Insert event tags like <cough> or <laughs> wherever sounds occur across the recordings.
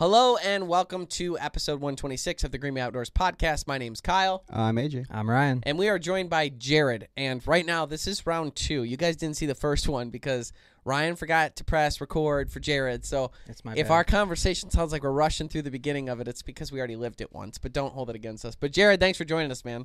Hello and welcome to episode 126 of the Green Way Outdoors podcast. My name's Kyle, I'm AJ. I'm Ryan. and we are joined by Jared. And right now, this is round two. You guys didn't see the first one because Ryan forgot to press record for Jared. So It's my if bad. our conversation sounds like we're rushing through the beginning of it, it's because we already lived it once. But don't hold it against us. But Jared, thanks for joining us, man.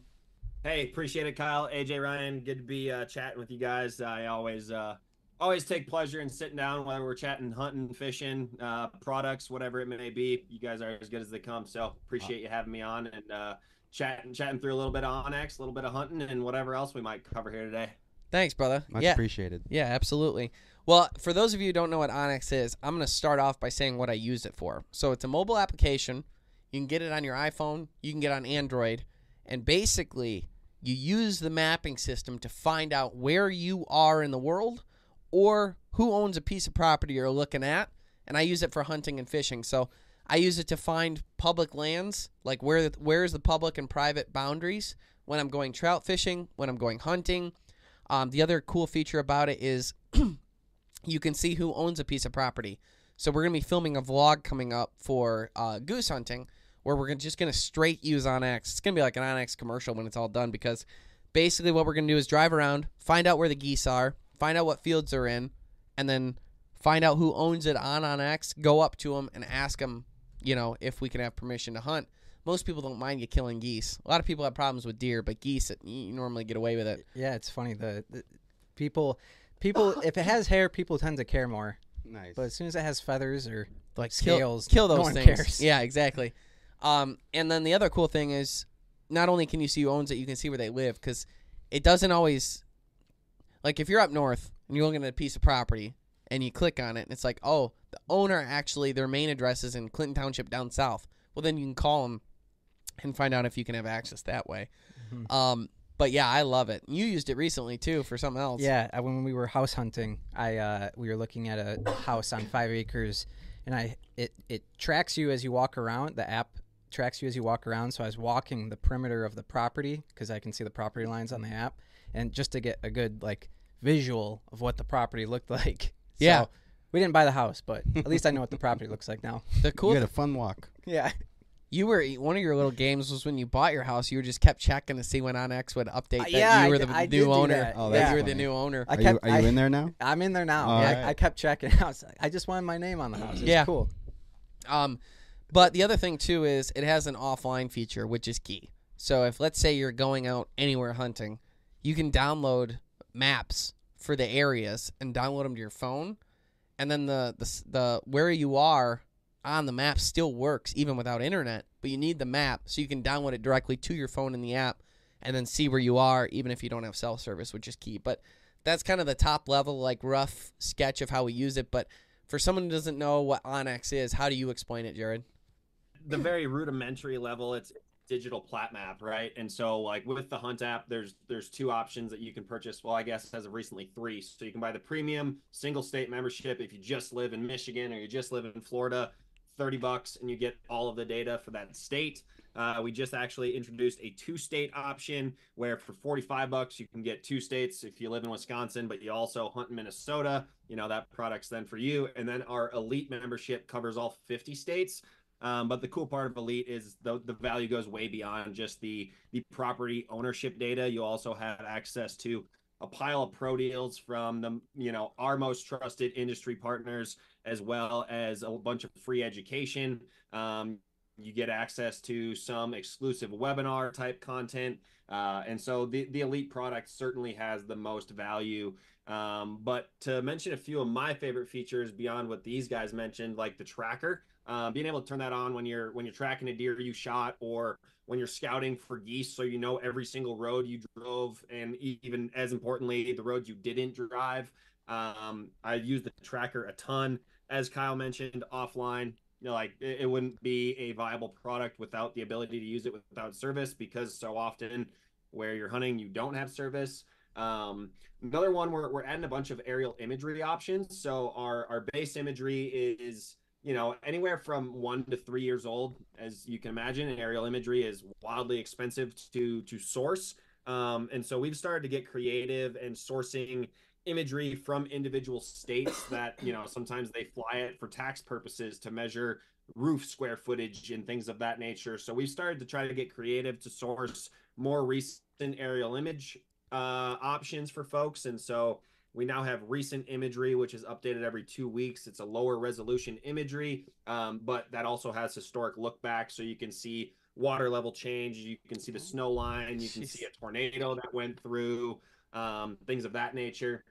Hey, appreciate it, Kyle, AJ, Ryan. Good to be uh, chatting with you guys. I always, uh, always take pleasure in sitting down, whether we're chatting, hunting, fishing, uh, products, whatever it may be. You guys are as good as they come. So appreciate you having me on and uh, chatting, chatting through a little bit of onX, a little bit of hunting, and whatever else we might cover here today. Thanks, brother. Much yeah. appreciated. Yeah, absolutely. Well, for those of you who don't know what onX is, I'm going to start off by saying what I use it for. So it's a mobile application. You can get it on your iPhone, you can get it on Android, and basically you use the mapping system to find out where you are in the world or who owns a piece of property you're looking at. And I use it for hunting and fishing. So I use it to find public lands, like where where's the public and private boundaries when I'm going trout fishing, when I'm going hunting. Um, the other cool feature about it is <clears throat> you can see who owns a piece of property. So we're gonna be filming a vlog coming up for uh, goose hunting, where we're just gonna straight use onX. It's gonna be like an onX commercial when it's all done because basically what we're gonna do is drive around, find out where the geese are, find out what fields they're in, and then find out who owns it on onX. Go up to them and ask them, you know, if we can have permission to hunt. Most people don't mind you killing geese. A lot of people have problems with deer, but geese, you normally get away with it. yeah, it's funny. The, the people, people, <laughs> if it has hair, people tend to care more. Nice. But as soon as it has feathers or like Scales, kill, kill no those one things. cares. Yeah, exactly. Um, and then the other cool thing is, not only can you see who owns it, you can see where they live because it doesn't always. Like if you're up north and you're looking at a piece of property and you click on it and it's like, oh, the owner actually their main address is in Clinton Township down south. Well, then you can call them and find out if you can have access that way. Mhm. Um, but yeah, I love it. You used it recently too for something else. yeah, when we were house hunting, I uh, we were looking at a house on five acres, and I it it tracks you as you walk around. The app tracks you as you walk around. So I was walking the perimeter of the property because I can see the property lines on the app, and just to get a good like visual of what the property looked <laughs> like. Yeah. So, we didn't buy the house, but at least I know what the property looks like now. The cool you had a fun walk. Yeah. You were one of your little games was when you bought your house. You were just kept checking to see when onX would update that yeah, you were the d- I did new owner. that. Oh, that that's you were the new owner. I are you, are you in there now? <laughs> I'm in there now. Yeah, right. I, I kept checking <laughs> out. I just wanted my name on the house. It's Yeah. cool. Um, but the other thing too is it has an offline feature, which is key. So if let's say you're going out anywhere hunting, you can download maps for the areas and download them to your phone, and then the the the where you are on the map still works even without internet. But you need the map so you can download it directly to your phone in the app, and then see where you are even if you don't have cell service, which is key. But that's kind of the top level, like rough sketch of how we use it. But for someone who doesn't know what onX is, how do you explain it, Jared? the very rudimentary level it's digital plat map right? And so like with the hunt app there's there's two options that you can purchase. Well i guess as of recently three. So you can buy the premium single state membership if you just live in michigan or you just live in florida 30 bucks and you get all of the data for that state. Uh, we just actually introduced a two state option where for 45 bucks you can get two states if you live in wisconsin but you also hunt in minnesota. You know that product's then for you. And then our elite membership covers all 50 states um, but the cool part of Elite is the the value goes way beyond just the the property ownership data. You also have access to a pile of pro deals from the you know our most trusted industry partners, as well as a bunch of free education. Um, you get access to some exclusive webinar type content, uh, and so the the Elite product certainly has the most value. Um, but to mention a few of my favorite features beyond what these guys mentioned, like the tracker, uh, being able to turn that on when you're when you're tracking a deer you shot or when you're scouting for geese. So you know every single road you drove and even as importantly the roads you didn't drive. Um, i use the tracker a ton. As kyle mentioned offline you know like it, it wouldn't be a viable product without the ability to use it without service because so often where you're hunting you don't have service. Um, another one we're, we're adding a bunch of aerial imagery options. So our our base imagery is you know, anywhere from one to three years old, as you can imagine, aerial imagery is wildly expensive to to source. Um, and so we've started to get creative and sourcing imagery from individual states <coughs> that you know sometimes they fly it for tax purposes to measure roof square footage and things of that nature. So we've started to try to get creative to source more recent aerial image uh, options for folks. And so we now have recent imagery, which is updated every two weeks. It's a lower resolution imagery, um, but that also has historic look back. So you can see water level change. You can see the snow line. You can Jeez. see a tornado that went through, um, things of that nature.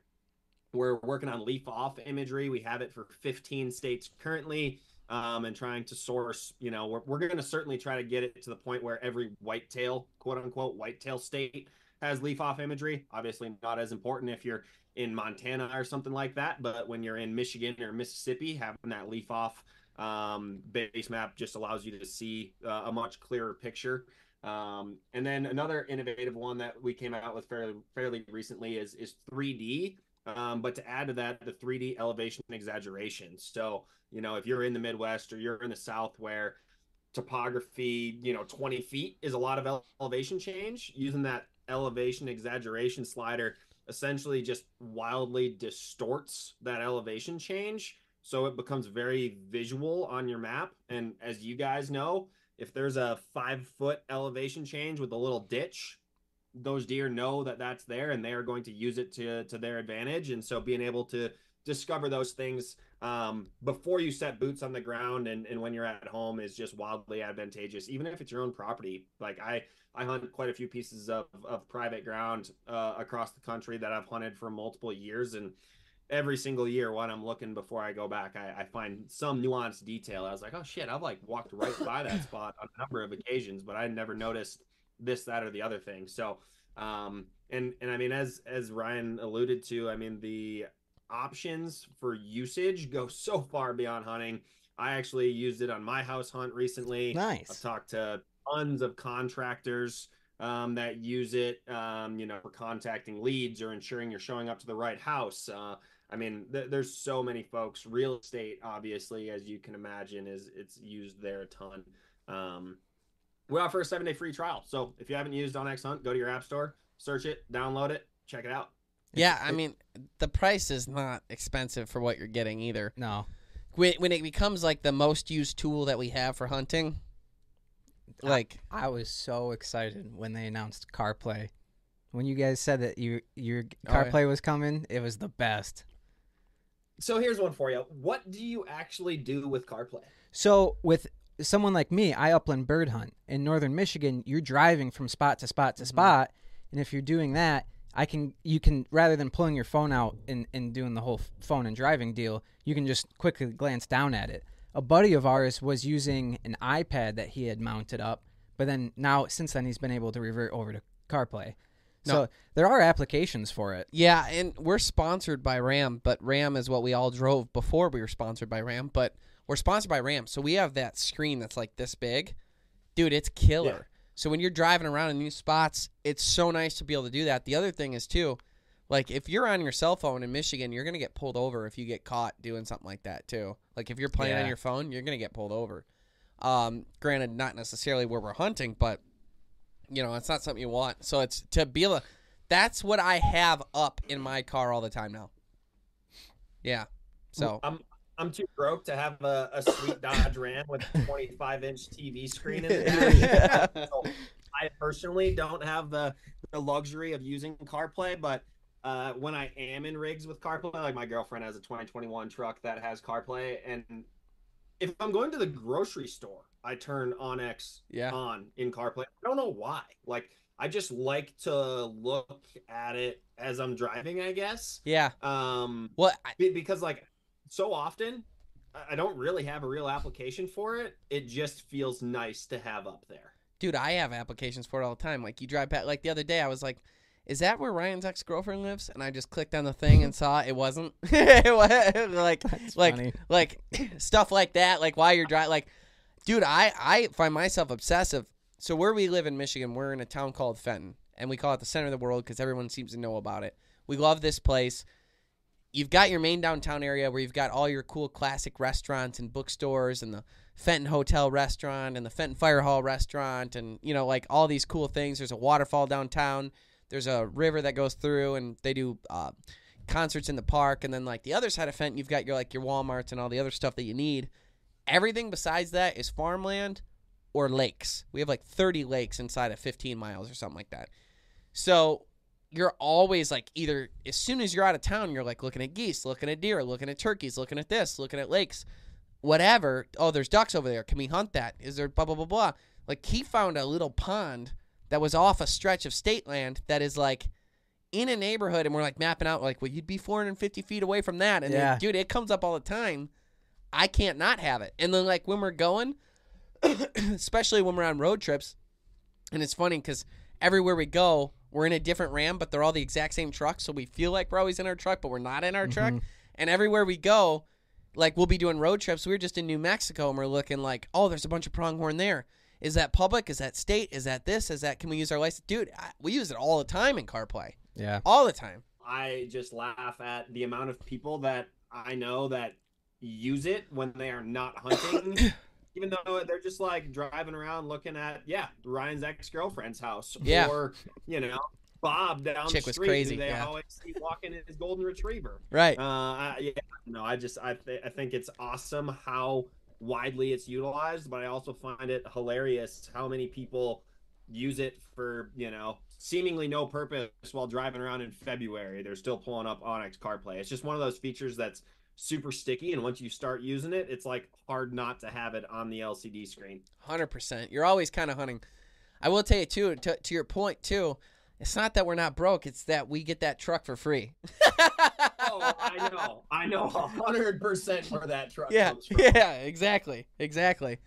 We're working on leaf off imagery. We have it for 15 states currently um, and trying to source, you know, we're, we're going to certainly try to get it to the point where every whitetail, quote unquote, whitetail state has leaf off imagery. Obviously, not as important if you're in Montana or something like that, but when you're in Michigan or Mississippi, having that leaf off um, base map just allows you to see uh, a much clearer picture. Um, and then another innovative one that we came out with fairly fairly recently is is 3D. Um, but to add to that, the 3D elevation exaggeration. So you know, if you're in the Midwest or you're in the South where topography, you know, 20 feet is a lot of elevation change, using that elevation exaggeration slider essentially just wildly distorts that elevation change. So it becomes very visual on your map. And as you guys know, if there's a five foot elevation change with a little ditch, those deer know that that's there and they are going to use it to, to their advantage. And so being able to discover those things um, before you set boots on the ground and, and when you're at home is just wildly advantageous, even if it's your own property. Like I, I hunt quite a few pieces of, of private ground uh, across the country that I've hunted for multiple years. And every single year when I'm looking before I go back, I, I find some nuanced detail. I was like, oh shit, I've like walked right by that <coughs> spot on a number of occasions, but I never noticed this, that, or the other thing. So, um, and, and I mean, as, as Ryan alluded to, I mean, the options for usage go so far beyond hunting. I actually used it on my house hunt recently. Nice. I've talked to tons of contractors um, that use it, um, you know, for contacting leads or ensuring you're showing up to the right house. Uh, I mean, th- there's so many folks. Real estate, obviously, as you can imagine, is it's used there a ton. Um, we offer a seven day free trial. So if you haven't used OnX Hunt, go to your app store, search it, download it, check it out. Yeah, I mean, the price is not expensive for what you're getting either. No. When, when it becomes like the most used tool that we have for hunting, like I was so excited when they announced CarPlay. When you guys said that you your Oh, yeah. CarPlay was coming, it was the best. So here's one for you. What do you actually do with CarPlay? So with someone like me, I upland bird hunt in northern Michigan. You're driving from spot to spot to Mhm. spot, and if you're doing that, I can you can rather than pulling your phone out and, and doing the whole phone and driving deal, you can just quickly glance down at it. A buddy of ours was using an iPad that he had mounted up, but then now since then he's been able to revert over to CarPlay. So No. there are applications for it. Yeah, and we're sponsored by Ram, but Ram is what we all drove before we were sponsored by Ram. But we're sponsored by Ram, so we have that screen that's like this big, dude. It's killer. Yeah. So when you're driving around in new spots, it's so nice to be able to do that. The other thing is too, like if you're on your cell phone in Michigan, you're gonna get pulled over if you get caught doing something like that too. Like if you're playing on your phone, you're gonna get pulled over. Um, granted, not necessarily where we're hunting, but you know, it's not something you want. So it's to be able. That's what I have up in my car all the time now. Yeah. So I'm I'm too broke to have a, a sweet Dodge Ram with a 25 inch TV screen in the back. <laughs> So I personally don't have the, the luxury of using CarPlay, but uh, when I am in rigs with CarPlay, like my girlfriend has a 2021 truck that has CarPlay, and if I'm going to the grocery store, I turn OnX yeah. on in CarPlay. I don't know why. Like I just like to look at it as I'm driving, I guess. Yeah. Um, Well, I, because like so often I- I don't really have a real application for it. It just feels nice to have up there. dude, I have applications for it all the time. Like you drive past. Like the other day, I was like, "Is that where Ryan's ex girlfriend lives?" And I just clicked on the thing and saw it wasn't. <laughs> it was like <laughs> That's like funny. like <coughs> stuff like that. Like while you're driving, like, dude, I I find myself obsessive. So where we live in Michigan, we're in a town called Fenton, and we call it the center of the world because everyone seems to know about it. We love this place. You've got your main downtown area where you've got all your cool classic restaurants and bookstores and the Fenton Hotel restaurant and the Fenton Fire Hall restaurant and you know like all these cool things. There's a waterfall downtown. There's a river that goes through and they do uh, concerts in the park and then like the other side of Fenton you've got your like your Walmarts and all the other stuff that you need. Everything besides that is farmland or lakes. We have like 30 lakes inside of 15 miles or something like that. So you're always like either as soon as you're out of town, you're like looking at geese, looking at deer, looking at turkeys, looking at this, looking at lakes, whatever. Oh, there's ducks over there. Can we hunt that? Is there blah blah blah blah? Like he found a little pond that was off a stretch of state land that is like in a neighborhood, and we're like mapping out like, well, you'd be 450 feet away from that, and then, dude, it comes up all the time. I can't not have it. And then like when we're going, <coughs> especially when we're on road trips, and it's funny because everywhere we go, we're in a different Ram, but they're all the exact same truck, so we feel like we're always in our truck, but we're not in our truck. Mm-hmm. And everywhere we go, like we'll be doing road trips. We were just in New Mexico, and we're looking like, oh, there's a bunch of pronghorn there. Is that public? Is that state? Is that this? Is that? Can we use our license, dude? I, we use it all the time in CarPlay, Yeah. all the time. I just laugh at the amount of people that I know that use it when they are not <coughs> hunting, even though they're just like driving around looking at yeah Ryan's ex girlfriend's house, Yeah. or you know Bob down Chick the was street crazy, they yeah. always see walking in his golden retriever. Right. Uh, I, yeah, no, I just I th- I think it's awesome how widely it's utilized, but I also find it hilarious how many people use it for you know seemingly no purpose while driving around in February. They're still pulling up onX CarPlay. It's just one of those features that's super sticky, and once you start using it, it's like hard not to have it on the LCD screen. Hundred percent. You're always kind of hunting. I will tell you too. To, to your point too, it's not that we're not broke. It's that we get that truck for free. <laughs> I know, I know, <laughs> hundred percent where that truck yeah, comes from. yeah, exactly, exactly.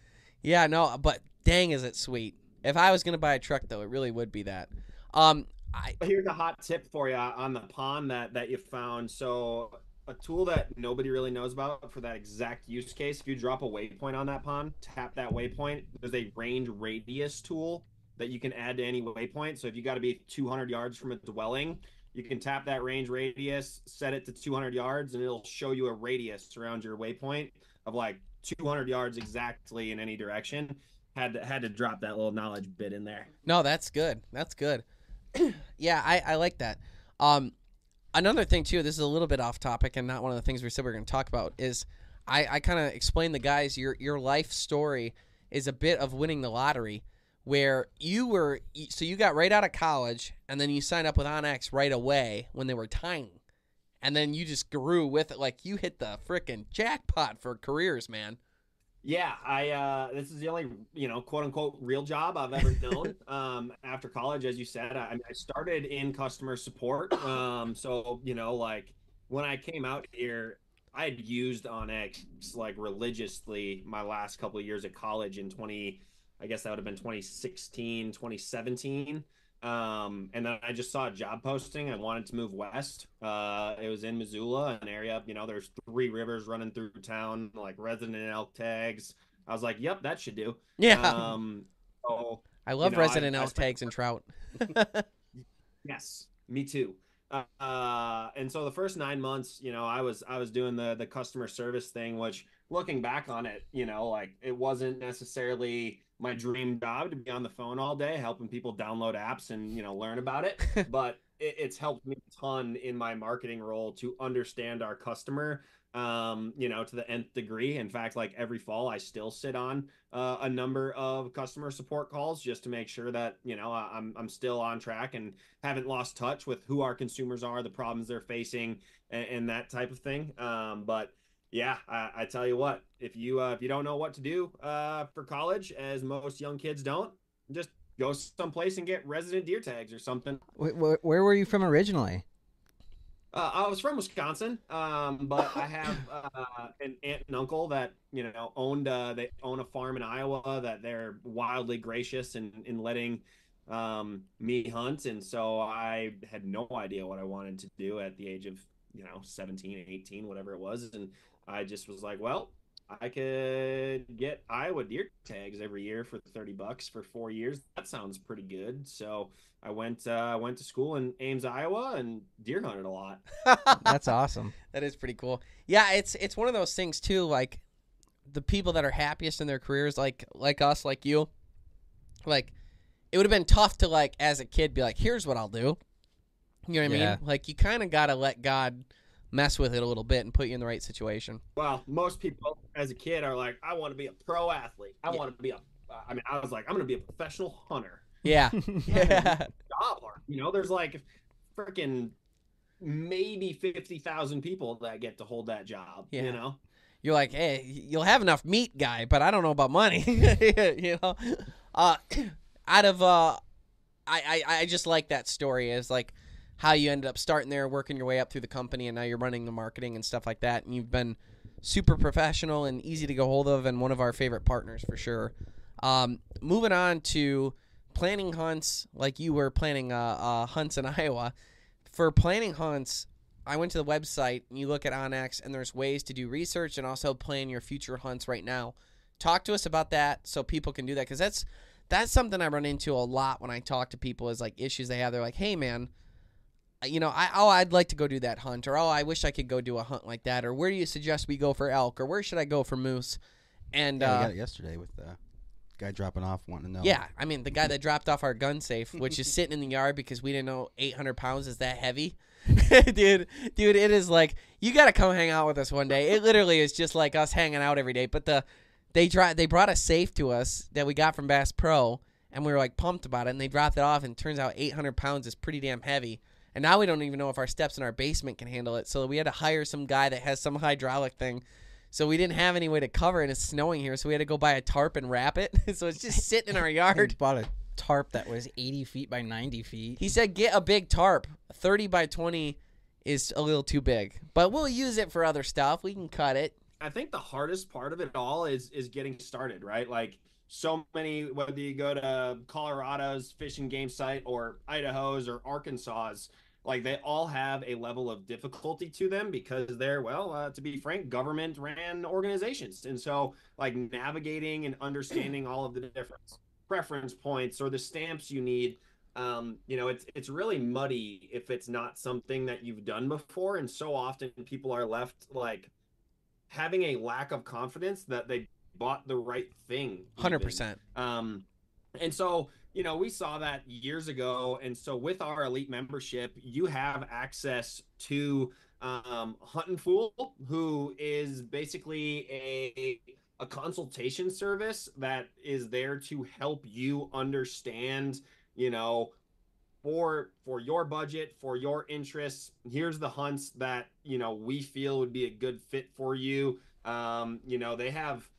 Yeah, no, but dang, is it sweet. If I was gonna buy a truck, though, it really would be that. Um, I here's a hot tip for you on the pond that that you found. So a tool that nobody really knows about for that exact use case. If you drop a waypoint on that pond, tap that waypoint. There's a range radius tool that you can add to any waypoint. So if you got to be 200 yards from a dwelling, you can tap that range radius, set it to 200 yards, and it'll show you a radius around your waypoint of like 200 yards exactly in any direction. Had to, had to drop that little knowledge bit in there. no, that's good. That's good. <clears throat> yeah, I I like that. Um, another thing too. This is a little bit off topic and not one of the things we said we are going to talk about. Is I I kind of explained the guys your your life story is a bit of winning the lottery. Where you were, so you got right out of college, and then you signed up with onX right away when they were tiny, and then you just grew with it. Like you hit the freaking jackpot for careers, man. Yeah, I uh this is the only, you know, quote unquote real job I've ever done <laughs> um after college, as you said, I, I started in customer support. Um so, you know, like when I came out here, I had used onX like religiously my last couple of years at college in 20 I guess that would have been 2016, 2017. Um, and then I just saw a job posting. I wanted to move west. Uh, it was in Missoula, an area, you know, there's three rivers running through town, like resident elk tags. I was like, yep, that should do. Yeah, Um, so I love know, resident I elk spent- tags and trout. <laughs> Yes, me too. Uh, uh, and so the first nine months, you know, I was I was doing the the customer service thing, which looking back on it, you know, like it wasn't necessarily my dream job to be on the phone all day helping people download apps and you know learn about it, <laughs> but it, it's helped me a ton in my marketing role to understand our customer um you know to the nth degree in fact like every fall i still sit on uh, a number of customer support calls just to make sure that you know I'm I'm still on track and haven't lost touch with who our consumers are, the problems they're facing, and, and that type of thing. Um, but yeah, I, I tell you what, if you uh, if you don't know what to do uh, for college, as most young kids don't, just go someplace and get resident deer tags or something. Wh- wh- where were you from originally? Uh, I was from Wisconsin, um, but I have uh, an aunt and uncle that you know owned. Uh, they own a farm in Iowa that they're wildly gracious in in letting um, me hunt, and so I had no idea what I wanted to do at the age of you know 17, 18, whatever it was, and I just was like, well, I could get Iowa deer tags every year for 30 bucks for four years. That sounds pretty good. So I went uh, went to school in Ames, Iowa, and deer hunted a lot. <laughs> That's awesome. That is pretty cool. Yeah, it's it's one of those things too. Like the people that are happiest in their careers, like like us, like you, like it would have been tough to like as a kid be like, here's what I'll do. You know what I mean? Like you kind of got to let God mess with it a little bit and put you in the right situation. Well, most people as a kid are like, I want to be a pro athlete. I Yeah. want to be a. I mean, I was like, I'm going to be a professional hunter. Yeah. <laughs> <laughs> yeah. Job. You know, there's like freaking maybe fifty thousand people that get to hold that job. Yeah. You know. You're like, hey, you'll have enough meat, guy, but I don't know about money. <laughs> you know, uh, <clears throat> out of uh, I, I I just like that story is like how you ended up starting there, working your way up through the company, and now you're running the marketing and stuff like that, and you've been super professional and easy to get hold of, and one of our favorite partners for sure. Um, moving on to planning hunts, like you were planning uh, uh, hunts in <laughs> Iowa. For planning hunts, I went to the website and you look at onX and there's ways to do research and also plan your future hunts right now. Talk to us about that so people can do that because that's that's something I run into a lot when I talk to people is like issues they have. They're like, hey man, you know, I oh I'd like to go do that hunt or oh I wish I could go do a hunt like that or where do you suggest we go for elk or where should I go for moose? And Yeah, uh, got it yesterday with the guy dropping off wanting to know. yeah, I mean the guy that <laughs> dropped off our gun safe, which is <laughs> sitting in the yard because we didn't know 800 pounds is that heavy, <laughs> dude. Dude, it is like you got to come hang out with us one day. It literally is just like us hanging out every day. But the they dro- they brought a safe to us that we got from Bass Pro, and we were like pumped about it. And they dropped it off, and it turns out 800 pounds is pretty damn heavy. And now we don't even know if our steps in our basement can handle it. So we had to hire some guy that has some hydraulic thing. So we didn't have any way to cover and It's snowing here, so we had to go buy a tarp and wrap it. <laughs> so it's just sitting in our <laughs> yard. bought a tarp that was 80 feet by 90 feet. He said get a big tarp. 30 by 20 is a little too big, but we'll use it for other stuff. We can cut it. I think the hardest part of it all is is getting started, right? Like so many whether you go to Colorado's fishing game site or Idaho's or Arkansas's, like they all have a level of difficulty to them because they're well, uh, to be frank, government ran organizations, and so like navigating and understanding all of the different preference points or the stamps you need. Um, you know, it's it's really muddy if it's not something that you've done before, and so often people are left like having a lack of confidence that they bought the right thing. 100%. Um, and so, you know, we saw that years ago. And so, with our elite membership, you have access to um, Hunting Fool, who is basically a a consultation service that is there to help you understand, you know, for for your budget, for your interests. Here's the hunts that you know we feel would be a good fit for you. Um, you know, they have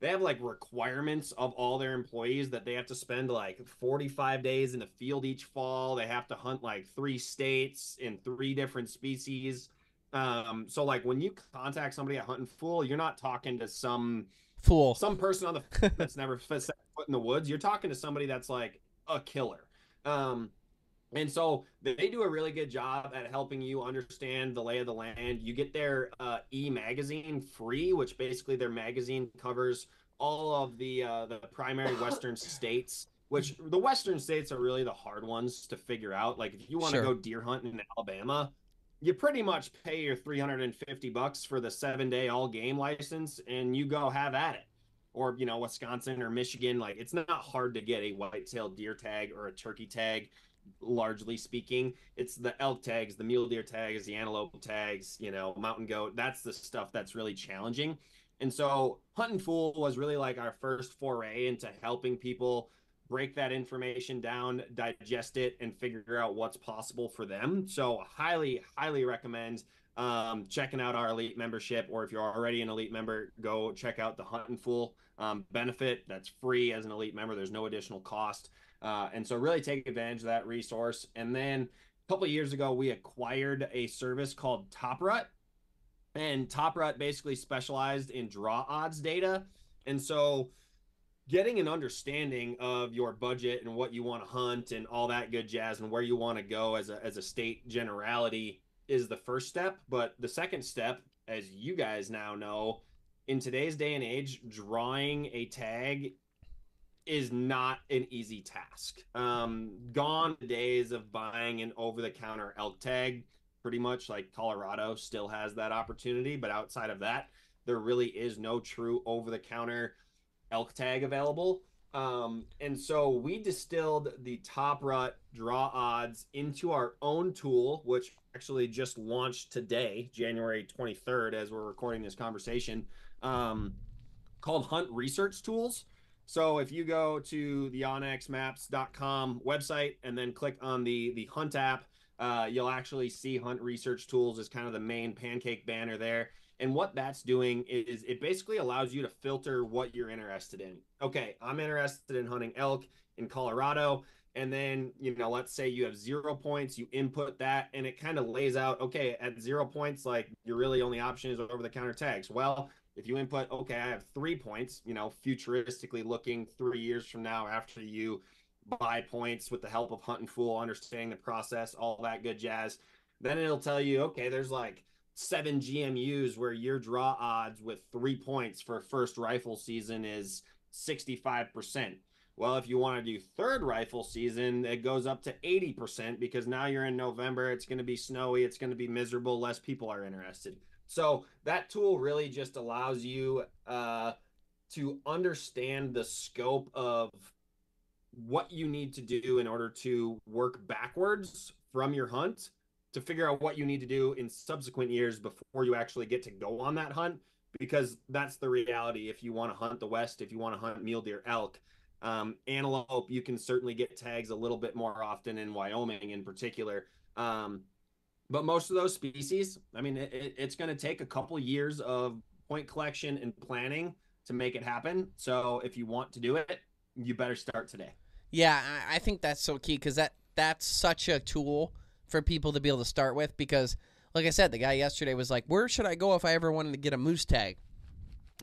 they have like requirements of all their employees that they have to spend like 45 days in the field each fall. They have to hunt like three states in three different species. Um, so like when you contact somebody at Hunting Fool, you're not talking to some Fool. some person on the <laughs> that's never set foot in the woods. You're talking to somebody that's like a killer. Um, and so they do a really good job at helping you understand the lay of the land. You get their uh, e magazine free, which basically their magazine covers all of the uh, the primary <laughs> Western states. Which the Western states are really the hard ones to figure out. Like if you want to Sure. go deer hunting in Alabama, you pretty much pay your 350 bucks for the seven day all game license, and you go have at it or you know Wisconsin or Michigan, like it's not hard to get a white-tailed deer tag or a turkey tag. Largely speaking, it's the elk tags, the mule deer tags, the antelope tags, you know, mountain goat. That's the stuff that's really challenging. And so, Hunting Fool was really like our first foray into helping people break that information down, digest it, and figure out what's possible for them. So, highly, highly recommend um, checking out our elite membership, or if you're already an elite member, go check out the Hunting Fool um, benefit. That's free as an elite member. There's no additional cost, uh, and so really take advantage of that resource. And then a couple of years ago, we acquired a service called TopRut, and TopRut basically specialized in draw odds data, and so getting an understanding of your budget and what you want to hunt and all that good jazz and where you want to go as a as a state generality is the first step. But the second step as you guys now know in today's day and age drawing a tag is not an easy task. Um gone the days of buying an over the counter elk tag. Pretty much like colorado still has that opportunity but outside of that there really is no true over the counter elk tag available. Um, and so we distilled the top rut draw odds into our own tool, which actually just launched today, January 23rd, as we're recording this conversation, um, called Hunt Research Tools. So if you go to the onxmaps.com website and then click on the the Hunt app, uh, you'll actually see Hunt Research Tools as kind of the main pancake banner there. And what that's doing is it basically allows you to filter what you're interested in. Okay, I'm interested in hunting elk in Colorado. And then, you know, let's say you have zero points, you input that, and it kind of lays out, okay, at zero points, like your really only option is over the counter tags. Well, if you input, okay, I have three points, you know, futuristically looking three years from now after you buy points with the help of Hunting Fool, understanding the process, all that good jazz, then it'll tell you, okay, there's like seven GMUs where your draw odds with three points for first rifle season is 65%. Well, if you want to do third rifle season, it goes up to 80% because now you're in November. It's going to be snowy. It's going to be miserable. Less people are interested. So that tool really just allows you uh, to understand the scope of what you need to do in order to work backwards from your hunt to figure out what you need to do in subsequent years before you actually get to go on that hunt because that's the reality. If you want to hunt the west if you want to hunt mule deer elk um, antelope you can certainly get tags a little bit more often in wyoming in particular. Um, but most of those species i mean it, it's going to take a couple years of point collection and planning to make it happen so if you want to do it you better start today yeah i, think that's so key because that that's such a tool for people to be able to start with because like I said, the guy yesterday was like, "Where should I go if I ever wanted to get a moose tag?"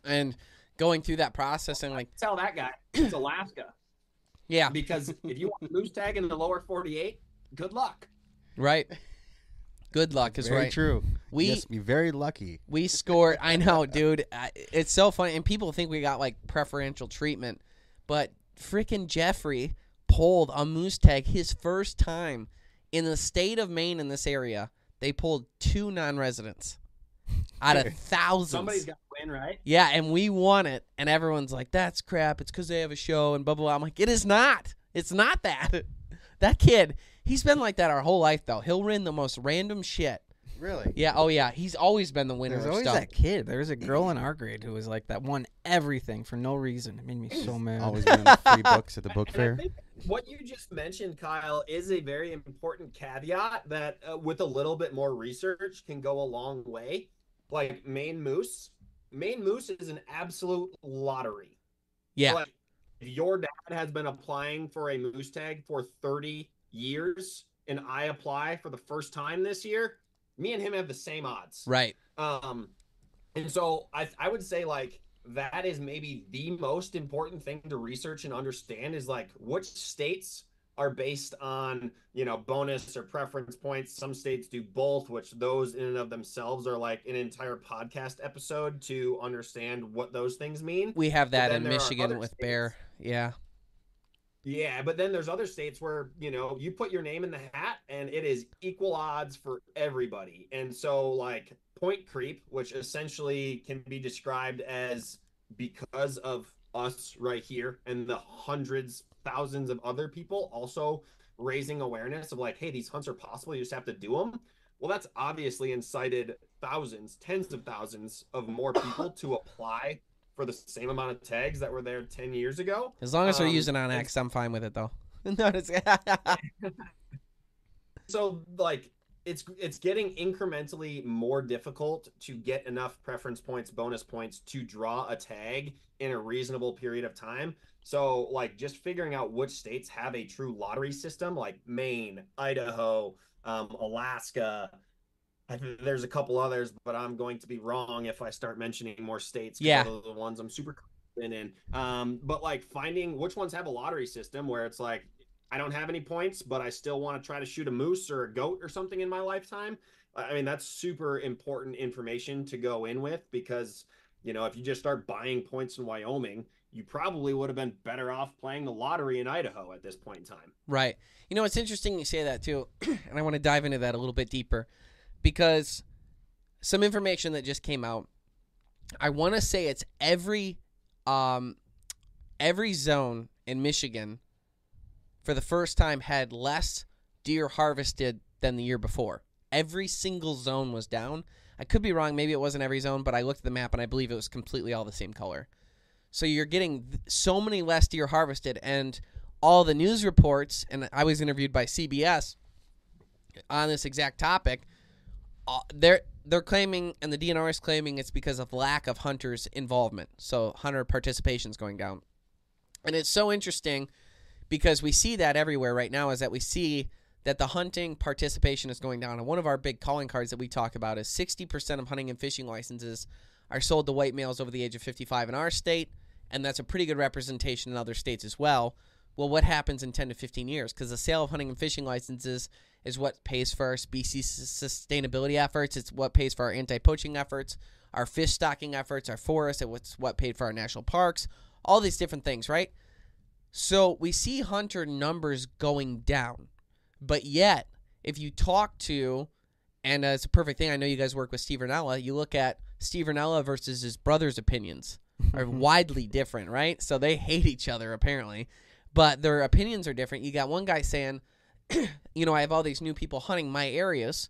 And going through that process and like tell that guy it's Alaska. Yeah. Because if you want a moose tag in the lower 48, good luck. Right. Good luck is very right. true. We yes, be very lucky. we scored. I know, dude. <laughs> It's so funny, and people think we got like preferential treatment, but freaking Jeffrey pulled a moose tag his first time in the state of Maine in this area. They pulled two non-residents out of <laughs> thousands. Somebody's got to win, right? Yeah, and we won it, and everyone's like, "That's crap. It's because they have a show and blah blah." blah. I'm like, "It is not. It's not that. <laughs> that kid, he's been like that our whole life, though. He'll win the most random shit. Really? Yeah. Oh yeah. He's always been the winner There's of always stuff. that kid. There was a girl in our grade who was like that, won everything for no reason. It made me so mad. Always winning the free <laughs> books at the book And fair. what you just mentioned, Kyle, is a very important caveat that uh, with a little bit more research can go a long way. Like Maine Moose, Maine Moose is an absolute lottery. Yeah. Like, if your dad has been applying for a moose tag for 30 years and I apply for the first time this year, me and him have the same odds. Right. Um, and so I I would say like that is maybe the most important thing to research and understand is like which states are based on you know bonus or preference points. Some states do both, which those in and of themselves are like an entire podcast episode to understand what those things mean. We have that in Michigan with states- Bear. Yeah. Yeah, but then there's other states where, you know, you put your name in the hat and it is equal odds for everybody. And so like point creep, which essentially can be described as because of us right here and the hundreds, thousands of other people also raising awareness of like, hey, these hunts are possible, you just have to do them. Well, that's obviously incited thousands, tens of thousands of more people to apply for the same amount of tags that were there 10 years ago. As long as they're Um, using on and- X, I'm fine with it though. <laughs> no, it's, <laughs> so like it's it's getting incrementally more difficult to get enough preference points bonus points to draw a tag in a reasonable period of time so like just figuring out which states have a true lottery system like maine idaho um, alaska I think there's a couple others but i'm going to be wrong if i start mentioning more states. Yeah. the ones i'm super confident in um, but like finding which ones have a lottery system where it's like I don't have any points, but I still want to try to shoot a moose or a goat or something in my lifetime. I mean, that's super important information to go in with because, you know, if you just start buying points in Wyoming, you probably would have been better off playing the lottery in Idaho at this point in time. Right. You know, it's interesting you say that too, <clears throat> and I want to dive into that a little bit deeper because some information that just came out. I want to say it's every um every zone in Michigan for the first time had less deer harvested than the year before. Every single zone was down. I could be wrong. Maybe it wasn't every zone, but I looked at the map and I believe it was completely all the same color. So you're getting so many less deer harvested, and all the news reports. And I was interviewed by CBS on this exact topic. Uh, they're they're claiming, and the DNR is claiming it's because of lack of hunters' involvement. So hunter participation is going down, and it's so interesting because we see that everywhere right now. Is that we see that the hunting participation is going down. And one of our big calling cards that we talk about is 60% of hunting and fishing licenses are sold to white males over the age of 55 in our state, and that's a pretty good representation in other states as well. Well, what happens in 10 to 15 years? Because the sale of hunting and fishing licenses is what pays for our species sustainability efforts. It's what pays for our anti-poaching efforts, our fish stocking efforts, our forests. It's what paid for our national parks. All these different things, right? So we see hunter numbers going down. But yet, if you talk to, and uh, it's a perfect thing, I know you guys work with Steve Rinella, you look at Steve Rinella versus his brother's opinions are <laughs> widely different, right? So they hate each other, apparently. But their opinions are different. You got one guy saying, <clears throat> you know, I have all these new people hunting my areas.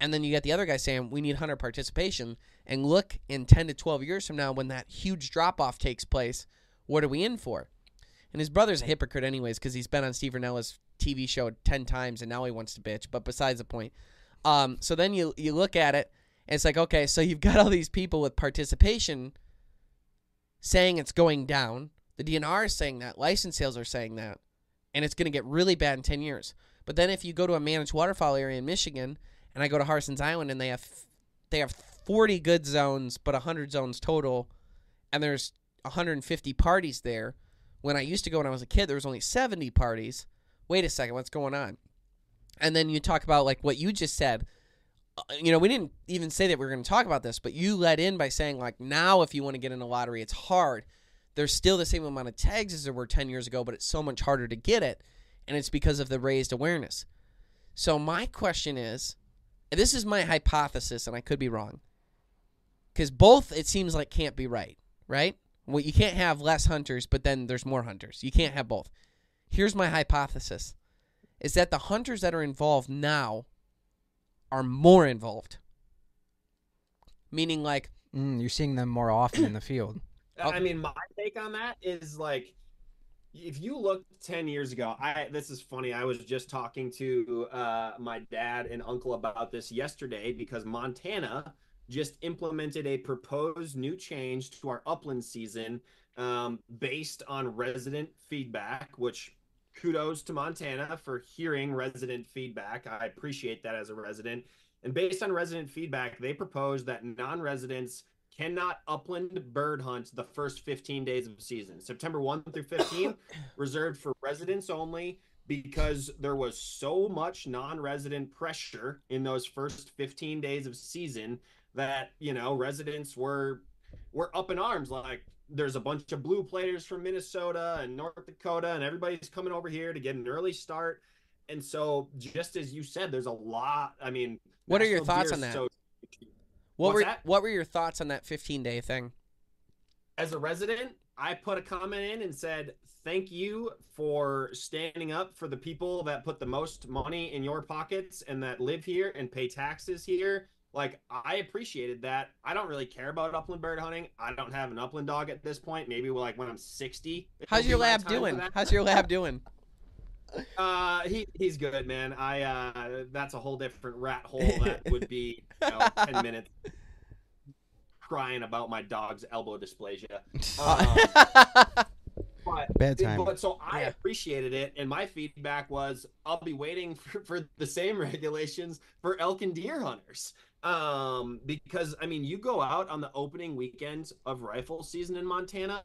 And then you get the other guy saying, we need hunter participation. And look, in 10 to 12 years from now, when that huge drop off takes place, what are we in for? And his brother's a hypocrite, anyways, because he's been on Steve Rinella's TV show 10 times and now he wants to bitch. But besides the point. Um, so then you, you look at it, and it's like, okay, so you've got all these people with participation saying it's going down. The DNR is saying that. License sales are saying that. And it's going to get really bad in 10 years. But then if you go to a managed waterfowl area in Michigan, and I go to Harsens Island, and they have they have 40 good zones, but 100 zones total, and there's 150 parties there. When I used to go when I was a kid, there was only 70 parties. Wait a second, what's going on? And then you talk about like what you just said. Uh, you know, we didn't even say that we were going to talk about this, but you led in by saying like now if you want to get in a lottery, it's hard. There's still the same amount of tags as there were 10 years ago, but it's so much harder to get it, and it's because of the raised awareness. So my question is, and this is my hypothesis, and I could be wrong, because both it seems like can't be right, right? Well, you can't have less hunters, but then there's more hunters. You can't have both. Here's my hypothesis: is that the hunters that are involved now are more involved. Meaning, like, Mm, you're seeing them more often in the field. I mean, my take on that is like, if you look 10 years ago, I this is funny. I was just talking to uh, my dad and uncle about this yesterday because Montana just implemented a proposed new change to our upland season um, based on resident feedback, which kudos to Montana for hearing resident feedback. I appreciate that as a resident. And based on resident feedback, they proposed that non residents cannot upland bird hunt the first 15 days of the season. September 1 through 15, <coughs> reserved for residents only because there was so much non-resident pressure in those first 15 days of season that, you know, residents were were up in arms like there's a bunch of blue players from Minnesota and North Dakota and everybody's coming over here to get an early start. And so just as you said there's a lot, I mean, What are your thoughts on that? so- what What's were that? what were your thoughts on that 15 day thing? as a resident, I put a comment in and said, Thank you for standing up for the people that put the most money in your pockets and that live here and pay taxes here. Like, I appreciated that. I don't really care about upland bird hunting. I don't have an upland dog at this point. Maybe like when I'm 60. How's your lab doing? How's your lab doing? Uh, he he's good, man. I uh, that's a whole different rat hole that would be you <laughs> know, ten minutes crying about my dog's elbow dysplasia. <laughs> Um, but Bad time. but so I Yeah. appreciated it, and my feedback was I'll be waiting <laughs> for, for the same regulations for elk and deer hunters. Um, because I mean, you go out on the opening weekends of rifle season in Montana,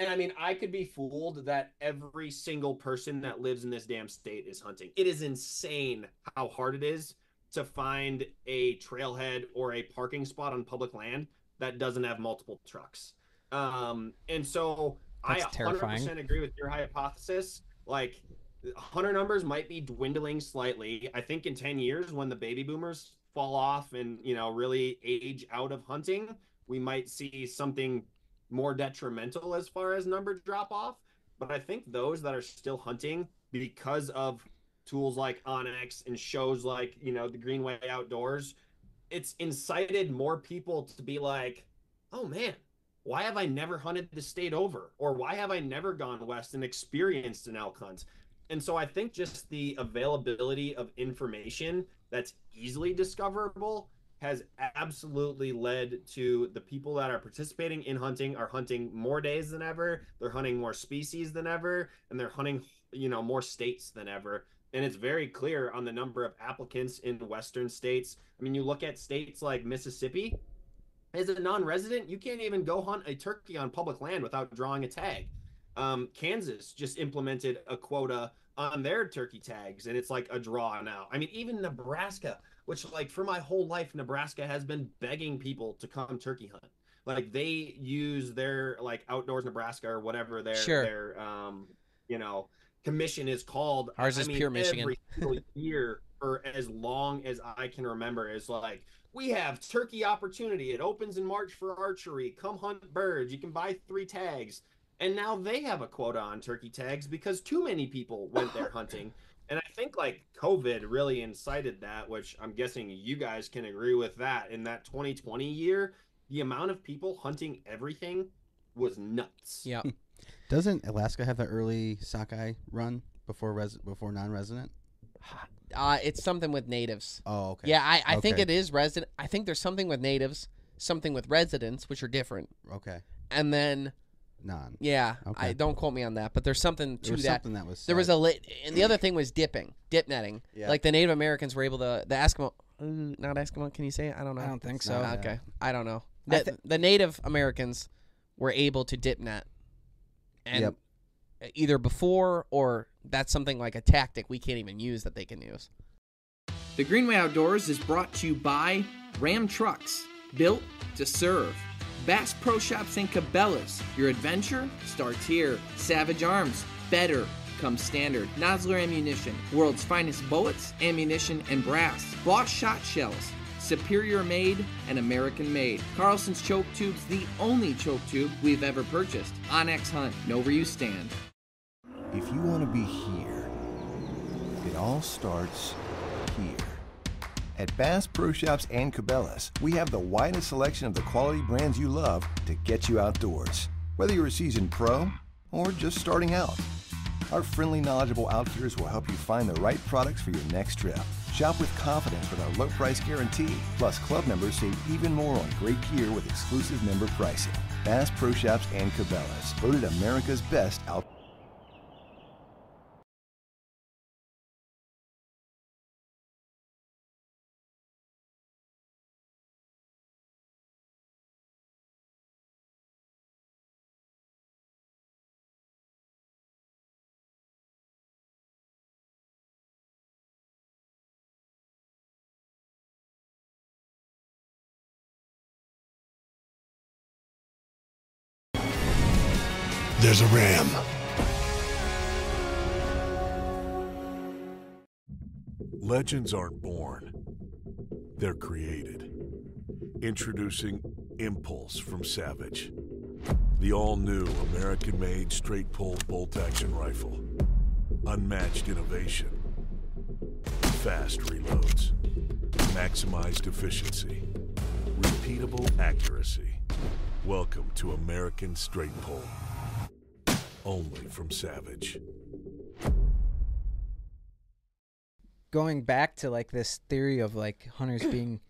and I mean, I could be fooled that every single person that lives in this damn state is hunting. It is insane how hard it is to find a trailhead or a parking spot on public land that doesn't have multiple trucks. Um, and so That's I 100% terrifying. agree with your hypothesis. Like, hunter numbers might be dwindling slightly. I think in 10 years, when the baby boomers fall off and, you know, really age out of hunting, we might see something more detrimental as far as number drop off. But I think those that are still hunting because of tools like onX and shows like, you know, the Greenway Outdoors, it's incited more people to be like, oh man, why have I never hunted the state over? Or why have I never gone west and experienced an elk hunt? And so I think just the availability of information that's easily discoverable has absolutely led to the people that are participating in hunting are hunting more days than ever. They're hunting more species than ever, and they're hunting, you know, more states than ever. And it's very clear on the number of applicants in western states. I mean, you look at states like Mississippi, as a non-resident, you can't even go hunt a turkey on public land without drawing a tag. Um, Kansas just implemented a quota on their turkey tags, and it's like a draw now. I mean, even Nebraska, which like for my whole life, Nebraska has been begging people to come turkey hunt. Like they use their like outdoors Nebraska or whatever their Sure. their um you know commission is called. Ours I is mean, Pure Michigan. Every single <laughs> year for as long as I can remember is like we have turkey opportunity. It opens in March for archery. Come hunt birds. You can buy three tags. And now they have a quota on turkey tags because too many people went there <laughs> hunting. And I think like COVID really incited that, which I'm guessing you guys can agree with that. In that 2020 year, the amount of people hunting everything was nuts. Yeah. Doesn't Alaska have the early sockeye run before res- before non-resident? Uh, it's something with natives. Oh, okay. Yeah, I, I think it is resident. I think there's something with natives, something with residents, which are different. Okay. And then, Non. yeah, Okay. I don't quote me on that, but there's something There to was that. something that was. There was a lit, and the other thing was dipping, dip netting. Yeah. Like the Native Americans were able to, the Eskimo, uh, not Eskimo. Can you say it? I don't know. I don't think so. not- okay, I don't know. I The, the Native Americans were able to dip net, and Yep. either before or that's something like a tactic we can't even use that they can use. The Green Way Outdoors is brought to you by Ram Trucks, built to serve. Bass Pro Shops and Cabela's. Your adventure starts here. Savage Arms, better comes standard. Nosler Ammunition, world's finest bullets, ammunition, and brass. Boss Shot Shells, superior made and American made. Carlson's Choke Tube's the only choke tube we've ever purchased. onX Hunt, know where you stand. If you want to be here, it all starts. At Bass Pro Shops and Cabela's, we have the widest selection of the quality brands you love to get you outdoors. Whether you're a seasoned pro or just starting out, our friendly, knowledgeable outfitters will help you find the right products for your next trip. Shop with confidence with our low price guarantee. Plus, club members save even more on great gear with exclusive member pricing. Bass Pro Shops and Cabela's, voted America's best out. There's a ram. Legends aren't born, they're created. Introducing Impulse from Savage, the all new American made straight pull bolt action rifle. Unmatched innovation, fast reloads, maximized efficiency, repeatable accuracy. Welcome to American Straight Pull. Only from Savage. going back to like this theory of like hunters <clears throat> being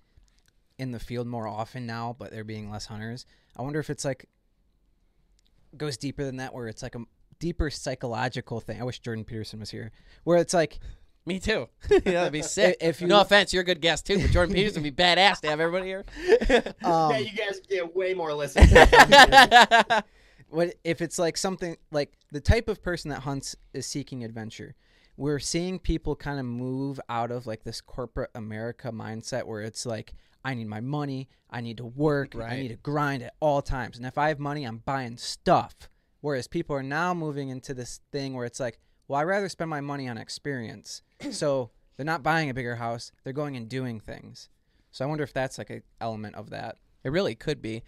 in the field more often now, but there being less hunters. I wonder if it's like goes deeper than that, where it's like a deeper psychological thing. I wish Jordan Peterson was here, where it's like <laughs> Me too. <laughs> yeah, <laughs> that'd be sick. If you- no offense, you're a good guest too, but Jordan Peterson would be badass to have everybody here. um, yeah, you guys get way more listens. What if it's like something like the type of person that hunts is seeking adventure. We're seeing people kind of move out of like this corporate america mindset where it's like i need my money i need to work i need to grind at all times. And if i have money i'm buying stuff. Whereas people are now moving into this thing where it's like well i'd rather spend my money on experience. <clears throat> So they're not buying a bigger house they're going and doing things. So i wonder if that's like an element of that. It really could be.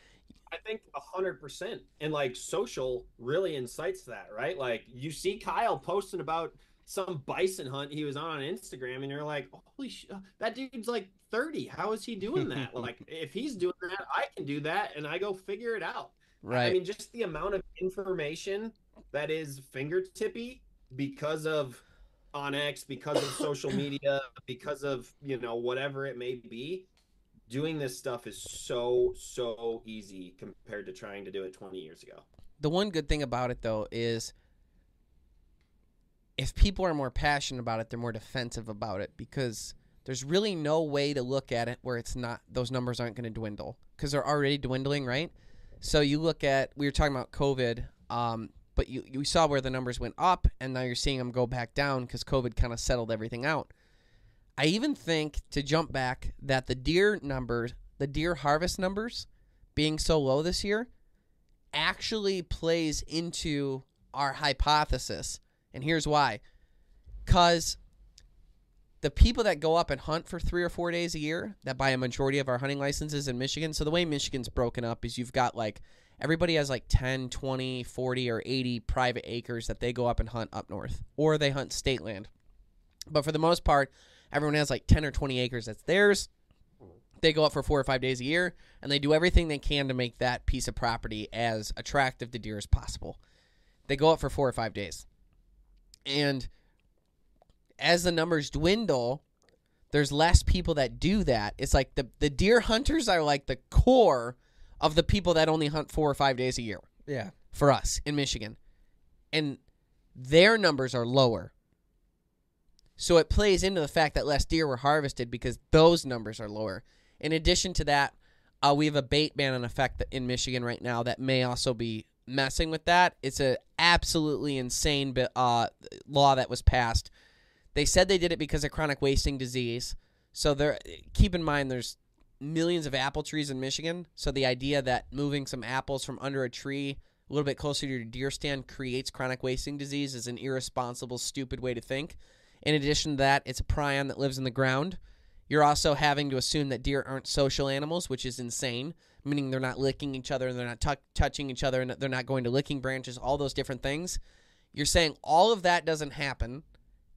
I think a hundred percent. And like social really incites that, right? Like you see Kyle posting about some bison hunt he was on on Instagram, and you're like, holy sh- uh, that dude's like 30. How is he doing that? <laughs> like if he's doing that, I can do that, and I go figure it out. Right. I mean, just the amount of information that is fingertippy because of onX, because of social media, because of you know whatever it may be. Doing this stuff is so so easy compared to trying to do it 20 years ago. the one good thing about it though is if people are more passionate about it, they're more defensive about it because there's really no way to look at it where it's not those numbers aren't going to dwindle because they're already dwindling, right? So you look at we were talking about COVID, um, but you you saw where the numbers went up, and now you're seeing them go back down because COVID kind of settled everything out. I even think to jump back that the deer numbers, the deer harvest numbers, being so low this year, actually plays into our hypothesis. And here's why. Because the people that go up and hunt for three or four days a year, that buy a majority of our hunting licenses in Michigan. So the way Michigan's broken up is you've got like everybody has like 10, 20, 40, or 80 private acres that they go up and hunt up north, or they hunt state land. But for the most part, everyone has like 10 or 20 acres that's theirs. They go up for four or five days a year, and they do everything they can to make that piece of property as attractive to deer as possible. They go up for four or five days. And as the numbers dwindle, there's less people that do that. It's like the, the deer hunters are like the core of the people that only hunt four or five days a year Yeah. for us in Michigan. And their numbers are lower. So it plays into the fact that less deer were harvested because those numbers are lower. In addition to that, uh, we have a bait ban in effect in Michigan right now that may also be messing with that. It's an absolutely insane uh, law that was passed. They said they did it because of chronic wasting disease. So there, keep in mind, there's millions of apple trees in Michigan. So the idea that moving some apples from under a tree a little bit closer to your deer stand creates chronic wasting disease is an irresponsible, stupid way to think. In addition to that, it's a prion that lives in the ground. You're also having to assume that deer aren't social animals, which is insane, meaning they're not licking each other and they're not tu- touching each other and they're not going to licking branches, all those different things. You're saying all of that doesn't happen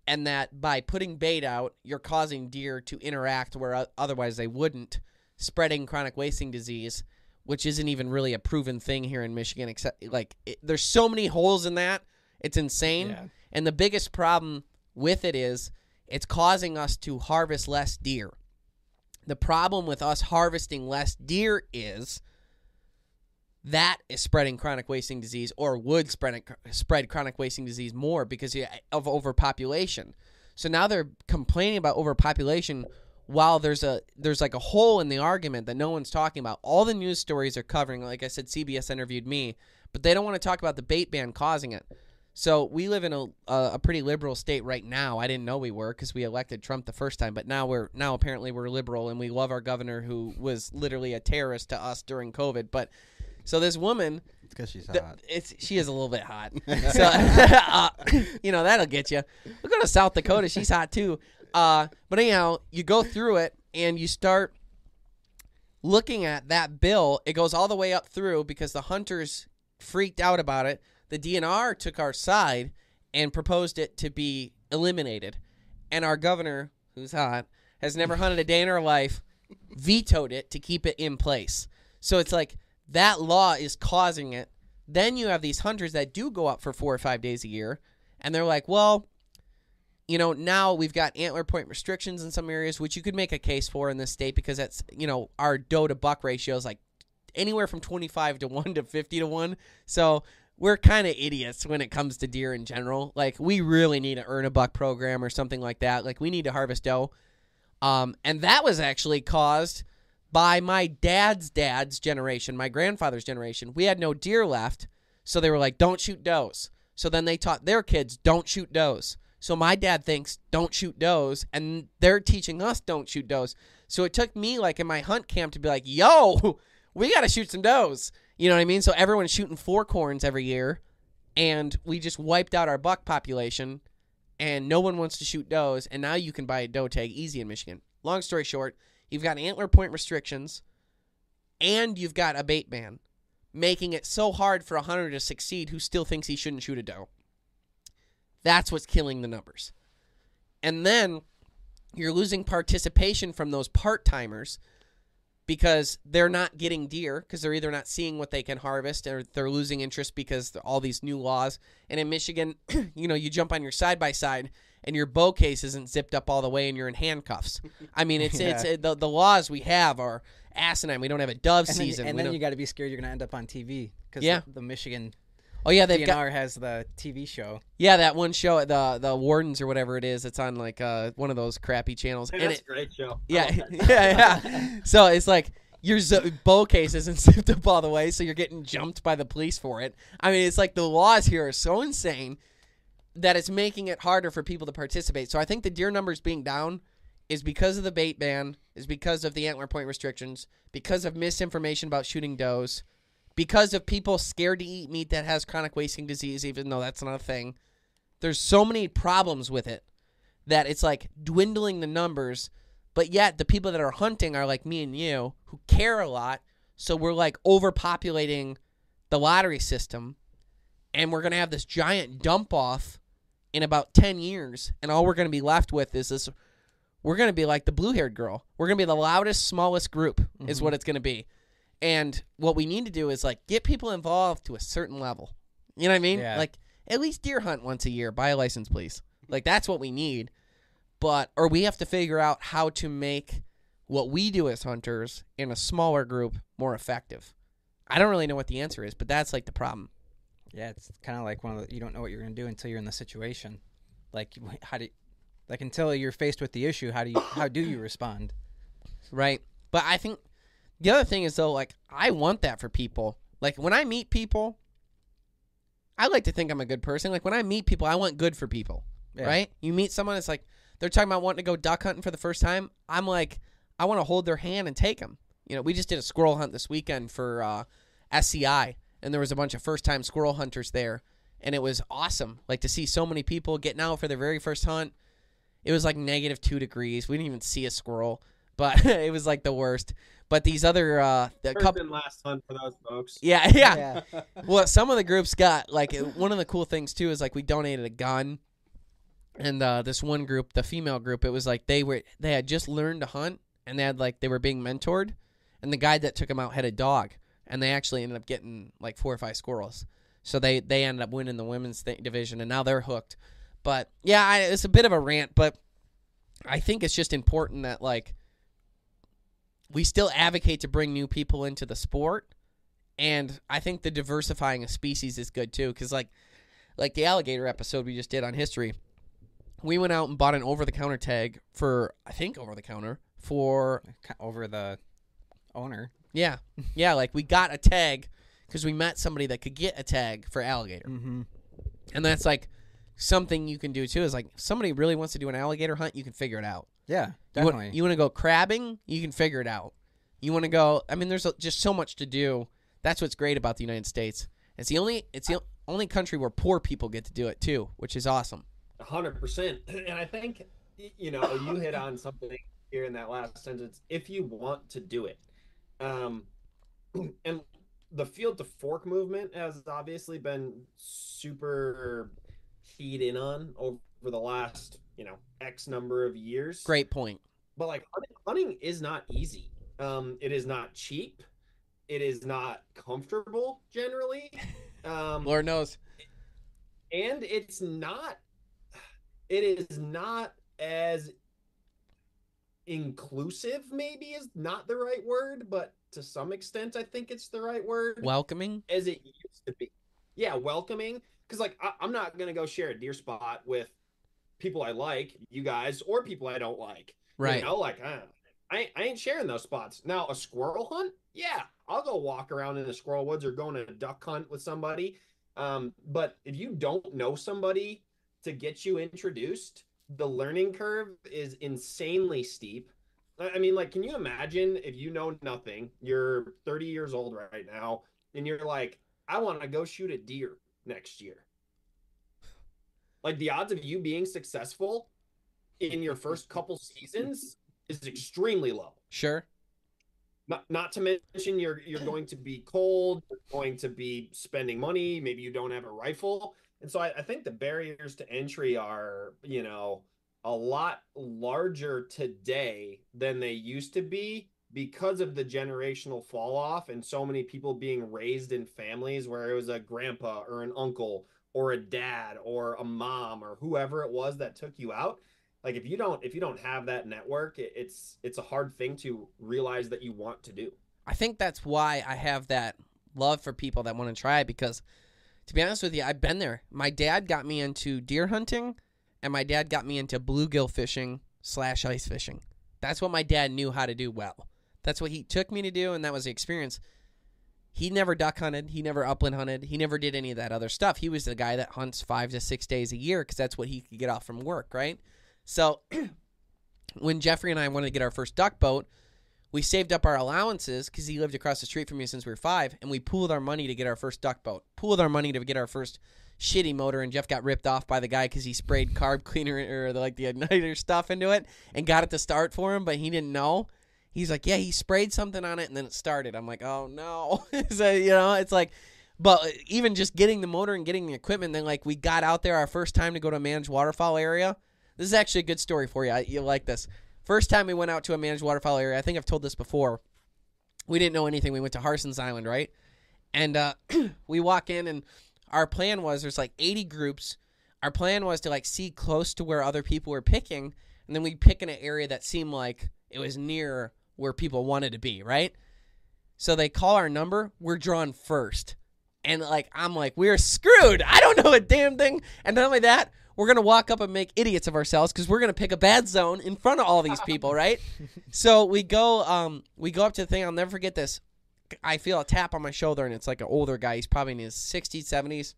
and that by putting bait out, you're causing deer to interact where otherwise they wouldn't, spreading chronic wasting disease, which isn't even really a proven thing here in Michigan. Except like it, there's so many holes in that, it's insane. Yeah. And the biggest problem with it is it's causing us to harvest less deer. The problem with us harvesting less deer is that is spreading chronic wasting disease or would spread spread chronic wasting disease more because of overpopulation. So now they're complaining about overpopulation while there's a there's like a hole in the argument that no one's talking about. All the news stories are covering like I said CBS interviewed me, but they don't want to talk about the bait ban causing it. So we live in a a, pretty liberal state right now. I didn't know we were because we elected Trump the first time, but now we're now apparently we're liberal and we love our governor who was literally a terrorist to us during COVID. But so this woman, because she's th- hot. it's she is a little bit hot. <laughs> so <laughs> uh, you know that'll get you. We'll go to South Dakota. She's hot too. Uh, but anyhow, you go through it and you start looking at that bill. It goes all the way up through because the hunters freaked out about it. The DNR took our side and proposed it to be eliminated. And our governor, who's hot, has never <laughs> hunted a day in her life, vetoed it to keep it in place. So it's like that law is causing it. Then you have these hunters that do go up for four or five days a year, and they're like, well, you know, now we've got antler point restrictions in some areas, which you could make a case for in this state because that's, you know, our doe to buck ratio is like anywhere from 25 to 1 to 50 to 1. So we're kind of idiots when it comes to deer in general. Like, we really need to earn a buck program or something like that. Like, we need to harvest doe. Um, and that was actually caused by my dad's dad's generation, my grandfather's generation. We had no deer left, so they were like, "Don't shoot does." So then they taught their kids, "Don't shoot does." So my dad thinks, "Don't shoot does," and they're teaching us, "Don't shoot does." So it took me like in my hunt camp to be like, "Yo, <laughs> we got to shoot some does." You know what I mean? So everyone's shooting forkhorns every year, and we just wiped out our buck population, and no one wants to shoot does. And now you can buy a doe tag easy in Michigan. Long story short, you've got antler point restrictions, and you've got a bait ban. making it so hard for a hunter to succeed who still thinks he shouldn't shoot a doe. That's what's killing the numbers. And then you're losing participation from those part timers because they're not getting deer because they're either not seeing what they can harvest or they're losing interest because all these new laws. And in Michigan, <clears throat> you know, you jump on your side by side and your bow case isn't zipped up all the way and you're in handcuffs. I mean, it's <laughs> it's it, the the laws we have are asinine. We don't have a dove And then, season. and We then don't- you got to be scared you're going to end up on TV because Yeah. the, the Michigan oh yeah, they've got has the TV show. yeah that one show the the wardens or whatever it is. It's on like uh one of those crappy channels. Hey, and that's it, a great show. Yeah, <laughs> yeah, yeah. So it's like your z- bow case isn't <laughs> zipped up all the way, so you're getting jumped by the police for it. I mean, it's like the laws here are so insane that it's making it harder for people to participate. So I think the deer numbers being down is because of the bait ban, is because of the antler point restrictions, because of misinformation about shooting does, because of people scared to eat meat that has chronic wasting disease, even though that's not a thing. There's so many problems with it that it's like dwindling the numbers, but yet the people that are hunting are like me and you who care a lot. So we're like overpopulating the lottery system, and we're gonna have this giant dump off in about ten years, and all we're gonna be left with is this. We're gonna be like the blue haired girl. We're gonna be the loudest, smallest group, is what mm-hmm. it's gonna be. And what we need to do is like get people involved to a certain level. You know what I mean? Yeah. Like at least deer hunt once a year. Buy a license, please. Like that's what we need. But or we have to figure out how to make what we do as hunters in a smaller group more effective. I don't really know what the answer is, but that's like the problem. Yeah, it's kind of like one of the, you don't know what you're going to do until you're in the situation. Like how do you, like until you're faced with the issue, how do you how do you respond? Right. But I think the other thing is though, like I want that for people. Like when I meet people, I like to think I'm a good person. Like when I meet people, I want good for people. Yeah. Right? You meet someone, it's like they're talking about wanting to go duck hunting for the first time. I'm like, I want to hold their hand and take them. You know, we just did a squirrel hunt this weekend for uh, SCI, and there was a bunch of first time squirrel hunters there, and it was awesome. Like to see so many people getting out for their very first hunt. It was like negative two degrees. We didn't even see a squirrel, but <laughs> it was like the worst. But these other uh, the First couple, and last hunt for those folks. <laughs> yeah, yeah, well, some of the groups got like one of the cool things too is like we donated a gun, and uh, this one group, the female group, it was like they were they had just learned to hunt and they had like they were being mentored, and the guy that took them out had a dog, and they actually ended up getting like four or five squirrels, so they they ended up winning the women's th- division, and now they're hooked. But yeah, I, it's a bit of a rant, but I think it's just important that like we still advocate to bring new people into the sport and I think the diversifying of species is good too, because like, like the alligator episode we just did on history, we went out and bought an over-the-counter tag for I think over-the-counter for Over the owner. yeah, <laughs> yeah, like we got a tag because we met somebody that could get a tag for alligator, Mm-hmm. and that's like something you can do too. Is like if somebody really wants to do an alligator hunt, you can figure it out. Yeah, You want, definitely. you want to go crabbing? You can figure it out. You want to go? I mean, there's a- just so much to do. That's what's great about the United States. It's the only it's the only country where poor people get to do it too, which is awesome. hundred percent. <clears throat> And I think you know you hit on something here in that last sentence. If you want to do it, um, <clears throat> and the field to fork movement has obviously been super keyed in on over the last you know X number of years. Great point. but like hunting, hunting is not easy. Um, it is not cheap. It is not comfortable generally. <laughs> Um, Lord knows. and it's not it is not as inclusive maybe is not the right word but to some extent i think it's the right word Welcoming. as it used to be yeah welcoming because like I, i'm not gonna go share a deer spot with people i like you guys or people i don't like Right. you know like I, ain't- I ain't sharing those spots now a squirrel hunt yeah i'll go walk around in the squirrel woods or go on a duck hunt with somebody um, but if you don't know somebody to get you introduced, the learning curve is insanely steep. I I mean, like, can you imagine if you know nothing, you're 30 years old right now, and you're like, I want to go shoot a deer next year? Like, the odds of you being successful in your first couple seasons is extremely low. Sure. Not, not to mention you're you're going to be cold, you're going to be spending money. Maybe you don't have a rifle, and so I, I think the barriers to entry are you know a lot larger today than they used to be because of the generational fall off and so many people being raised in families where it was a grandpa or an uncle or a dad or a mom or whoever it was that took you out like if you don't if you don't have that network it's it's a hard thing to realize that you want to do I think that's why I have that love for people that want to try it because to be honest with you, I've been there. My dad got me into deer hunting and my dad got me into bluegill fishing slash ice fishing. That's what my dad knew how to do well. That's what he took me to do and that was the experience. He never duck hunted. He never upland hunted. He never did any of that other stuff. He was the guy that hunts five to six days a year because that's what he could get off from work, right? So <clears throat> when Jeffrey and I wanted to get our first duck boat, we saved up our allowances because he lived across the street from me since we were five, and we pooled our money to get our first duck boat. Pooled our money to get our first shitty motor, and Jeff got ripped off by the guy because he sprayed carb <laughs> cleaner or like the igniter stuff into it and got it to start for him, but he didn't know. He's like, yeah, he sprayed something on it and then it started. I'm like, oh no. <laughs> so you know, it's like, but even just getting the motor and getting the equipment, then like we got out there our first time to go to a managed waterfowl area. This is actually a good story for you. I, you'll like this. First time we went out to a managed waterfowl area, I think I've told this before. We didn't know anything. We went to Harsens Island, right? And uh, <clears throat> we walk in, and our plan was there's like 80 groups. Our plan was to like see close to where other people were picking, and then we pick in an area that seemed like it was near where people wanted to be, right? So they call our number. We're drawn first. And like I'm like, we're screwed. I don't know a damn thing. And not only that, we're gonna walk up and make idiots of ourselves because we're gonna pick a bad zone in front of all these people, <laughs> right? so we go, um, we go up to the thing. I'll never forget this. I feel a tap on my shoulder, and it's like an older guy. He's probably in his 60s, 70s,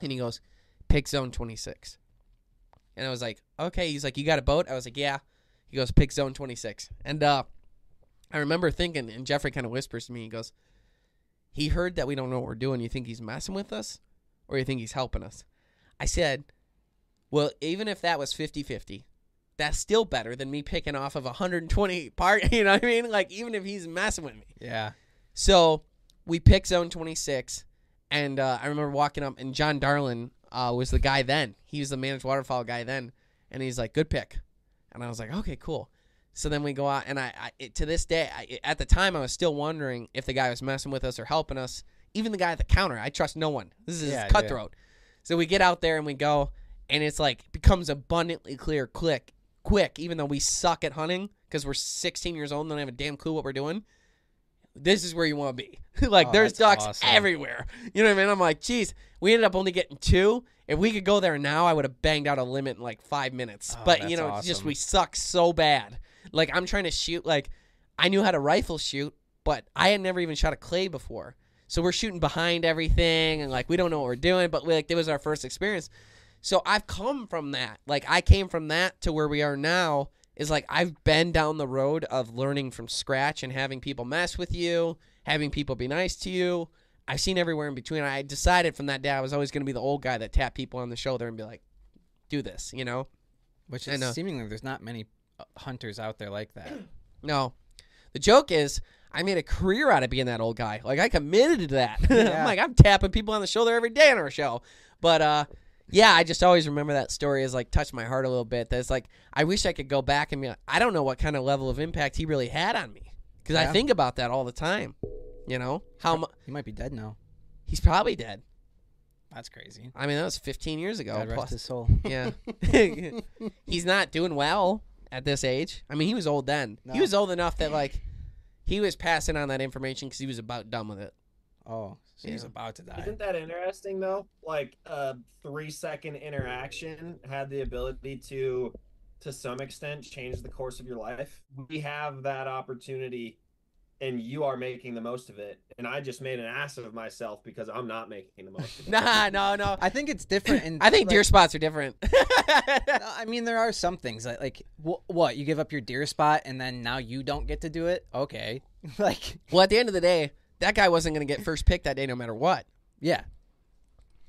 and he goes, "Pick zone 26." And I was like, "Okay." He's like, "You got a boat?" I was like, "Yeah." He goes, "Pick zone 26." And uh, I remember thinking, and Jeffrey kind of whispers to me, he goes, He heard that we don't know what we're doing. You think he's messing with us? Or you think he's helping us? I said, Well, even if that was 50 50, that's still better than me picking off of 120 part. <laughs> You know what I mean? Like, even if he's messing with me. Yeah. So we pick zone 26, and uh, I remember walking up, and John Darlin uh, was the guy then. He was the managed waterfowl guy then, and he's like, "Good pick," and I was like, "Okay, cool." So then we go out, and I, I it, to this day, I, at the time, I was still wondering if the guy was messing with us or helping us. Even the guy at the counter, I trust no one. This is Yeah, yeah. cutthroat. So we get out there and we go, and it's like becomes abundantly clear, quick, quick. Even though we suck at hunting because we're 16 years old and don't have a damn clue what we're doing. This is where you want to be. <laughs> like Oh, there's ducks awesome. everywhere. You know what I mean? I'm like, geez, we ended up only getting two. If we could go there now, I would have banged out a limit in like five minutes. Oh, but you know, it's just we suck so bad. Like I'm trying to shoot. Like I knew how to rifle shoot, but I had never even shot a clay before. So we're shooting behind everything, and like we don't know what we're doing. But like it was our first experience. So I've come from that. Like I came from that to where we are now. Is like I've been down the road of learning from scratch and having people mess with you, having people be nice to you. I've seen everywhere in between. I decided from that day I was always going to be the old guy that tap people on the shoulder and be like, "Do this," you know. Which is know. seemingly there's not many uh, hunters out there like that. <clears throat> No. The joke is I made a career out of being that old guy. Like I committed to that. <laughs> I'm like I'm tapping people on the shoulder every day on our show. But uh yeah, I just always remember that story as like touched my heart a little bit. That's like I wish I could go back and be like, I don't know what kind of level of impact he really had on me because I think about that all the time. You know how mu- He might be dead now. he's probably dead. That's crazy. I mean that was 15 years ago. God rest plus. his soul. Yeah. <laughs> <laughs> He's not doing well at this age. I mean, he was old then. He was old enough that like he was passing on that information because he was about done with it. Oh, so he's Yeah. about to die. Isn't that interesting though? Like a three second interaction had the ability to, to some extent, change the course of your life. We have that opportunity, and you are making the most of it. And I just made an ass of myself because I'm not making the most of <laughs> it. Nah, no, no. I think it's different. In, <clears throat> I think like, deer spots are different. <laughs> No, I mean, there are some things like, like wh- what you give up your deer spot and then now you don't get to do it. Okay, <laughs> like well, at the end of the day, that guy wasn't going to get first pick that day, no matter what. yeah,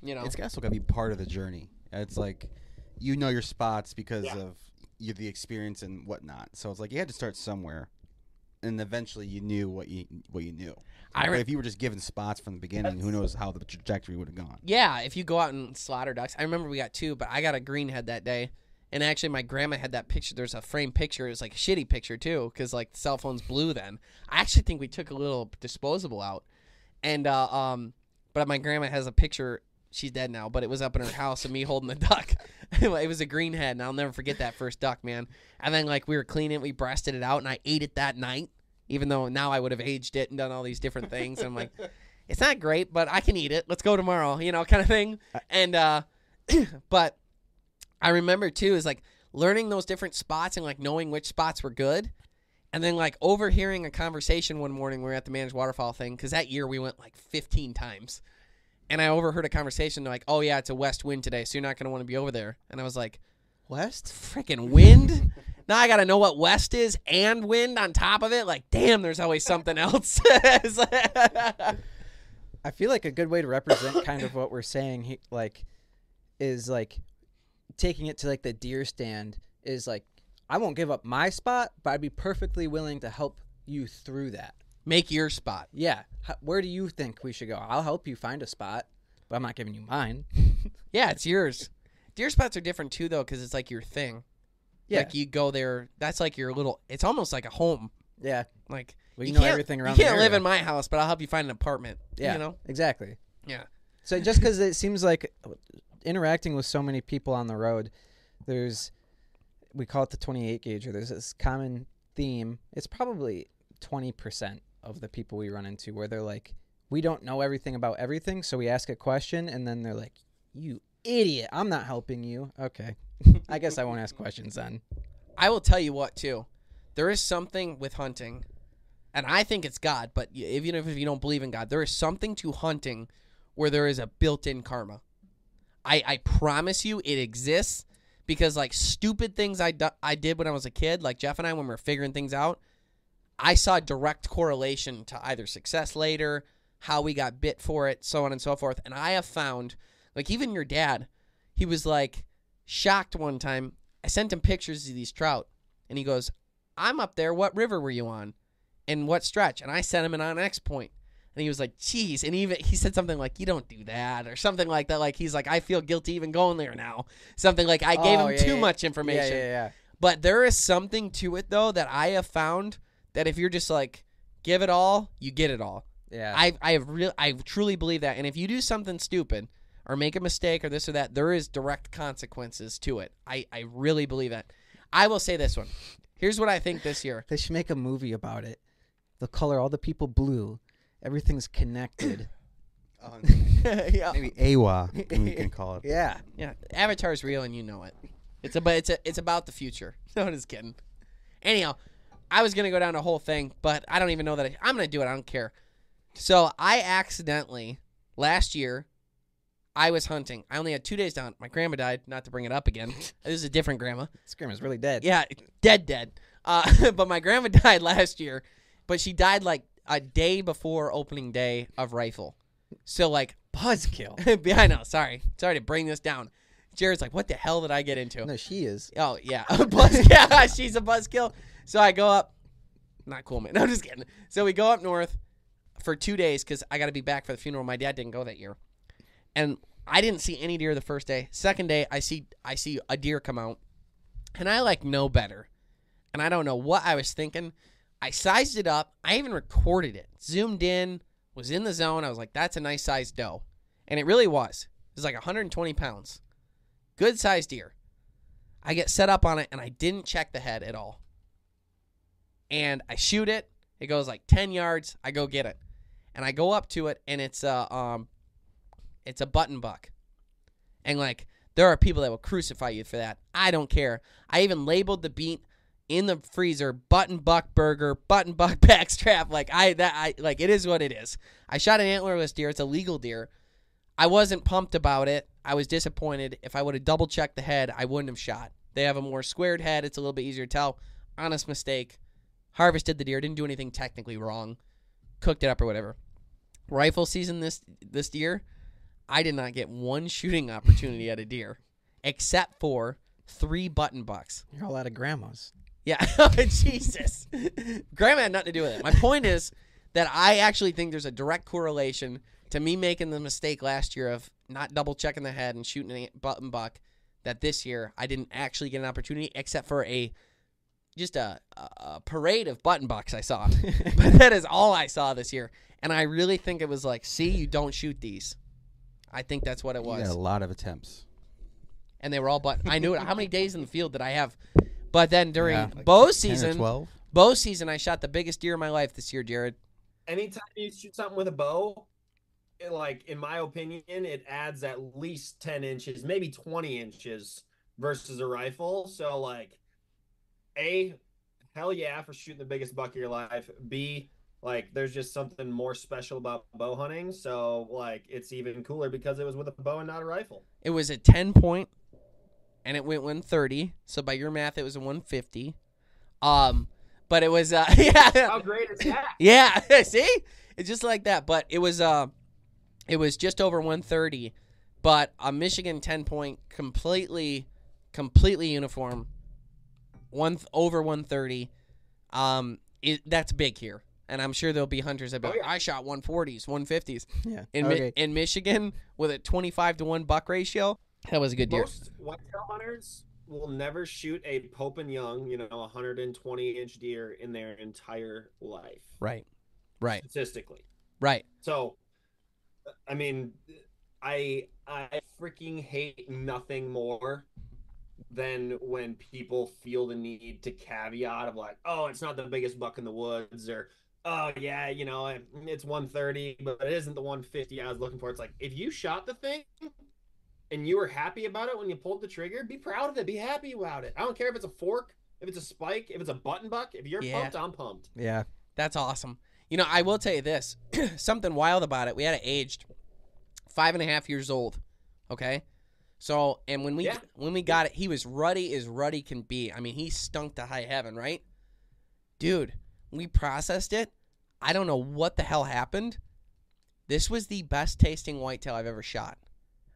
You know. It's also got to be part of the journey. It's like you know your spots because Yeah. of you, the experience and whatnot. So it's like you had to start somewhere. And eventually you knew what you what you knew. I But re- if you were just given spots from the beginning, who knows how the trajectory would have gone. Yeah, if you go out and slaughter ducks, I remember we got two, but I got a greenhead that day, and actually my grandma had that picture. There's a frame picture. It was like a shitty picture too, because like the cell phone's blew then. I actually think we took a little disposable out, and uh, um, but my grandma has a picture. She's dead now, but it was up in her house and me holding the duck. <laughs> it was a greenhead, and I'll never forget that first duck, man. And then like we were cleaning it, we breasted it out, and I ate it that night. Even though now I would have aged it and done all these different things, and I'm like, <laughs> it's not great, but I can eat it. Let's go tomorrow, you know, kind of thing. And uh <clears throat> but I remember too is like learning those different spots and like knowing which spots were good. And then like overhearing a conversation one morning we were at the managed waterfowl thing cuz that year we went like 15 times. And I overheard a conversation they're like, "Oh yeah, it's a west wind today, so you're not going to want to be over there." And I was like, West? freaking wind. <laughs> now I got to know what west is and wind on top of it. Like, damn, there's always something else. <laughs> I feel like a good way to represent kind of what we're saying, he, like, is like taking it to like the deer stand is like I won't give up my spot, but I'd be perfectly willing to help you through that. Make your spot. Yeah, H- where do you think we should go? I'll help you find a spot, but I'm not giving you mine. <laughs> Yeah, it's yours. Deer spots are different too, though, because it's like your thing. Yeah. Like you go there. That's like your little. It's almost like a home. Yeah, Like Well, you know can't- everything around You the can't live area. in my house, but I'll help you find an apartment. yeah, You know. exactly. Yeah. So just because it seems like uh, interacting with so many people on the road, there's we call it the 28 gauge, or there's this common theme. It's probably 20% of the people we run into where they're like, we don't know everything about everything, so we ask a question, and then they're like, "You idiot! I'm not helping you." Okay, <laughs> I guess I won't ask questions then. I will tell you what too. There is something with hunting, and I think it's God. But even if you don't believe in God, there is something to hunting where there is a built-in karma. I I promise you, it exists because like stupid things I do, I did when I was a kid, like Jeff and I when we were figuring things out, I saw direct correlation to either success later, how we got bit for it, so on and so forth. And I have found, like even your dad, he was like shocked one time. I sent him pictures of these trout, and he goes, "I'm up there. What river were you on, and what stretch?" And I sent him an onX point, and he was like, "Geez," and even he said something like, "You don't do that," or something like that. Like he's like, "I feel guilty even going there now." Something like I gave Oh, him yeah, too yeah. much information. Yeah, yeah, yeah. But there is something to it though that I have found that if you're just like give it all, you get it all. Yeah. I I have real I truly believe that. And if you do something stupid or make a mistake or this or that, there is direct consequences to it. I I really believe that. I will say this one. Here's what I think this year. They should make a movie about it. They'll color all the people blue. Everything's connected. <coughs> <laughs> Um, yeah. maybe Eywa, we can call it. <laughs> yeah. Yeah. Avatar's real and you know it. It's about it's a, it's about the future. <laughs> No, just kidding. Anyhow, I was gonna go down the whole thing, but I don't even know that I, I'm gonna do it. I don't care. So I accidentally last year I was hunting. I only had two days down. My grandma died. Not to bring it up again. <laughs> This is a different grandma. This grandma's really dead. Yeah, dead, dead. Uh, <laughs> but my grandma <laughs> died last year, but she died like a day before opening day of rifle. So like, Buzzkill. I know. Sorry, sorry to bring this down. Jared's like, what the hell did I get into? no, she is. Oh yeah, buzz. Yeah, she's a buzzkill. So I go up. Not cool, man. <laughs> No, I'm just kidding. So we go up north for two days because I got to be back for the funeral. My dad didn't go that year, and I didn't see any deer the first day. Second day, I see I see a deer come out, and I like know better, and I don't know what I was thinking. I sized it up. I even recorded it, zoomed in, was in the zone. I was like, "That's a nice sized doe," and it really was. It was like 120 pounds, good sized deer. I get set up on it and I didn't check the head at all. And I shoot it. It goes like 10 yards. I go get it. And I go up to it and it's a um it's a button buck. And like there are people that will crucify you for that. I don't care. I even labeled the beat in the freezer button buck burger, button buck <laughs> backstrap. Like I that I like it is what it is. I shot an antlerless deer. It's a legal deer. I wasn't pumped about it. I was disappointed. If I would have double checked the head, I wouldn't have shot. They have a more squared head. It's a little bit easier to tell. Honest mistake. Harvested the deer. Didn't do anything technically wrong. Cooked it up or whatever. Rifle season this this year, I did not get one <laughs> shooting opportunity at a deer, except for three button bucks. You're all out of grandmas. Yeah, <laughs> oh, Jesus. Grandma had nothing to do with it. My point is that I actually think there's a direct correlation to me making the mistake last year of not double checking the head and shooting a button buck. That this year I didn't actually get an opportunity, except for a just a, a, a parade of button bucks I saw. <laughs> but that is all I saw this year, and I really think it was like, see, you don't shoot these. I think that's what it You was got a lot of attempts. and they were all but I knew it. How many days in the field did I have? But then during Yeah, like bow 10 or season, 12. bow season, I shot the biggest deer of my life this year, Jared. anytime you shoot something with a bow, it, like in my opinion, it adds at least ten inches, maybe twenty inches versus a rifle. So like, a hell yeah for shooting the biggest buck of your life. B like there's just something more special about bow hunting. So like it's even cooler because it was with a bow and not a rifle. It was a ten point, and it went one thirty. So by your math, it was a one fifty. Um, but it was uh, <laughs> yeah, How great is that? <laughs> yeah. <laughs> See, it's just like that. But it was uh, it was just over one thirty. But a Michigan ten point, completely, completely uniform. One th- over one thirty. Um, it, that's big here, and I'm sure there'll be hunters that be Oh, like. I shot one forties, one fifties. Yeah. In Mi- Okay. in Michigan with a twenty five to one buck ratio, that was a good deer. Most whitetail hunters will never shoot a Pope and Young, you know, 120 inch deer in their entire life, Right, right, statistically. right. So, I mean, I I freaking hate nothing more than when people feel the need to caveat of like, oh, it's not the biggest buck in the woods, or oh yeah, you know, it's 130, but it isn't the 150 I was looking for. It's like if you shot the thing and you were happy about it when you pulled the trigger, be proud of it, be happy about it. I don't care if it's a fork, if it's a spike, if it's a button buck. If you're Yeah. pumped, I'm pumped. Yeah. That's awesome. You know, I will tell you this <clears throat> something wild about it. We had it aged five and a half years old. Okay. So, and when we Yeah. when we got it, he was ruddy as ruddy can be. I mean, he stunk to high heaven, right? Dude, we processed it. I don't know what the hell happened. This was the best tasting whitetail I've ever shot.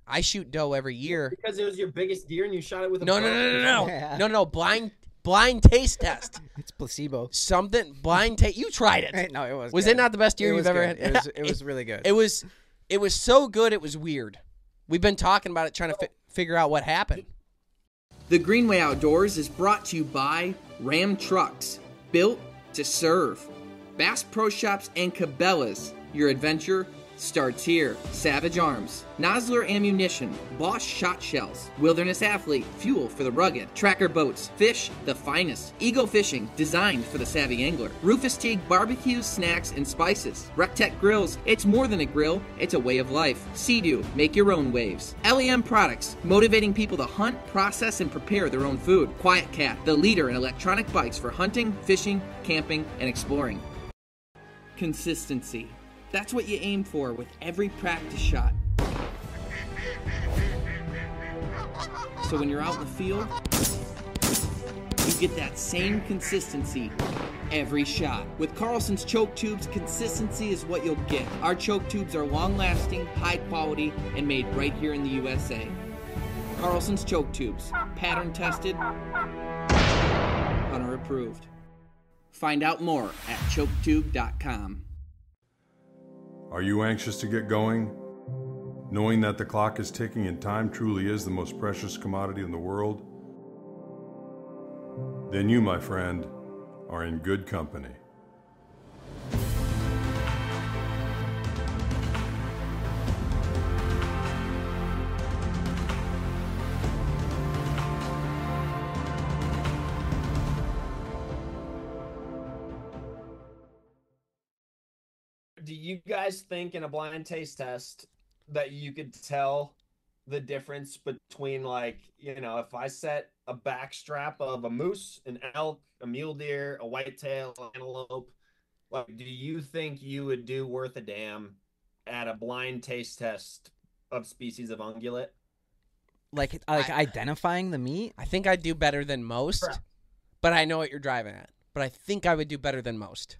I shoot doe every year. Because it was your biggest deer and you shot it with a No, no, no, no, no, <laughs> Yeah. no, no, no. Blind, blind taste test. <laughs> It's placebo. Something blind taste. You tried it. <laughs> No, it was. Was good. it not the best deer It you've ever good. had? It was, it was really good. It was, it was so good. It was weird. We've been talking about it, trying to fi- figure out what happened. The Green Way Outdoors is brought to you by Ram Trucks, built to serve. Bass Pro Shops and Cabela's. Your adventure starts here. Savage Arms, Nosler Ammunition, Boss Shot Shells, Wilderness Athlete, fuel for the rugged, Tracker Boats, fish the finest, Eagle Fishing, designed for the savvy angler, Rufus Teague barbecues, snacks, and spices, Rectech Grills, it's more than a grill, it's a way of life. Sea-Doo, make your own waves. LEM Products, motivating people to hunt, process, and prepare their own food. Quiet Cat, the leader in electronic bikes for hunting, fishing, camping, and exploring. Consistency. That's what you aim for with every practice shot. So when you're out in the field, you get that same consistency every shot. With Carlson's choke tubes, consistency is what you'll get. Our choke tubes are long lasting, high quality, and made right here in the USA. Carlson's choke tubes, pattern tested, hunter approved. Find out more at choketube.com. Are you anxious to get going? Knowing that the clock is ticking and time truly is the most precious commodity in the world? Then you, my friend, are in good company. Guys think in a blind taste test that you could tell the difference between like, you know, if I set a back strap of a moose, an elk, a mule deer, a whitetail, antelope, like do you think you would do worth a damn at a blind taste test of species of ungulate? like like I- identifying the meat. I think I'd do better than most, Correct. but I know what you're driving at. But I think I would do better than most.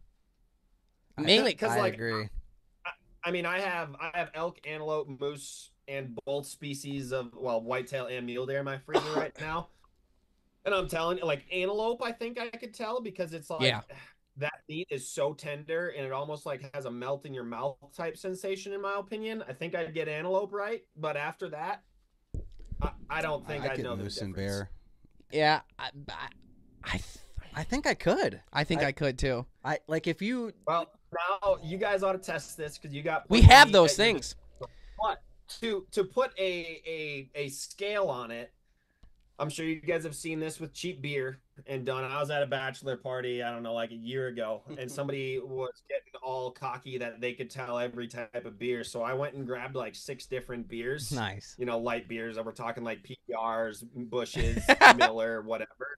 Mainly, Because I like agree. I mean, I have I have elk, antelope, moose, and both species of well, whitetail and mule deer in my freezer <laughs> right now. And I'm telling you, like antelope, I think I could tell because it's like Yeah. that meat is so tender and it almost like has a melt in your mouth type sensation, in my opinion. I think I'd get antelope right, but after that, I, I don't think I I'd get know the moose and bear. Yeah, I, I, I, th- I think I could. I think I, I- could too. I like if you Well, now you guys ought to test this because you got. We have those things. But to to put a a a scale on it, I'm sure you guys have seen this with cheap beer and done. I was at a bachelor party, I don't know, like a year ago, and <laughs> somebody was getting all cocky that they could tell every type of beer. So I went and grabbed like six different beers. nice. You know, light beers. We're talking like PRs, Bushes, <laughs> Miller, whatever.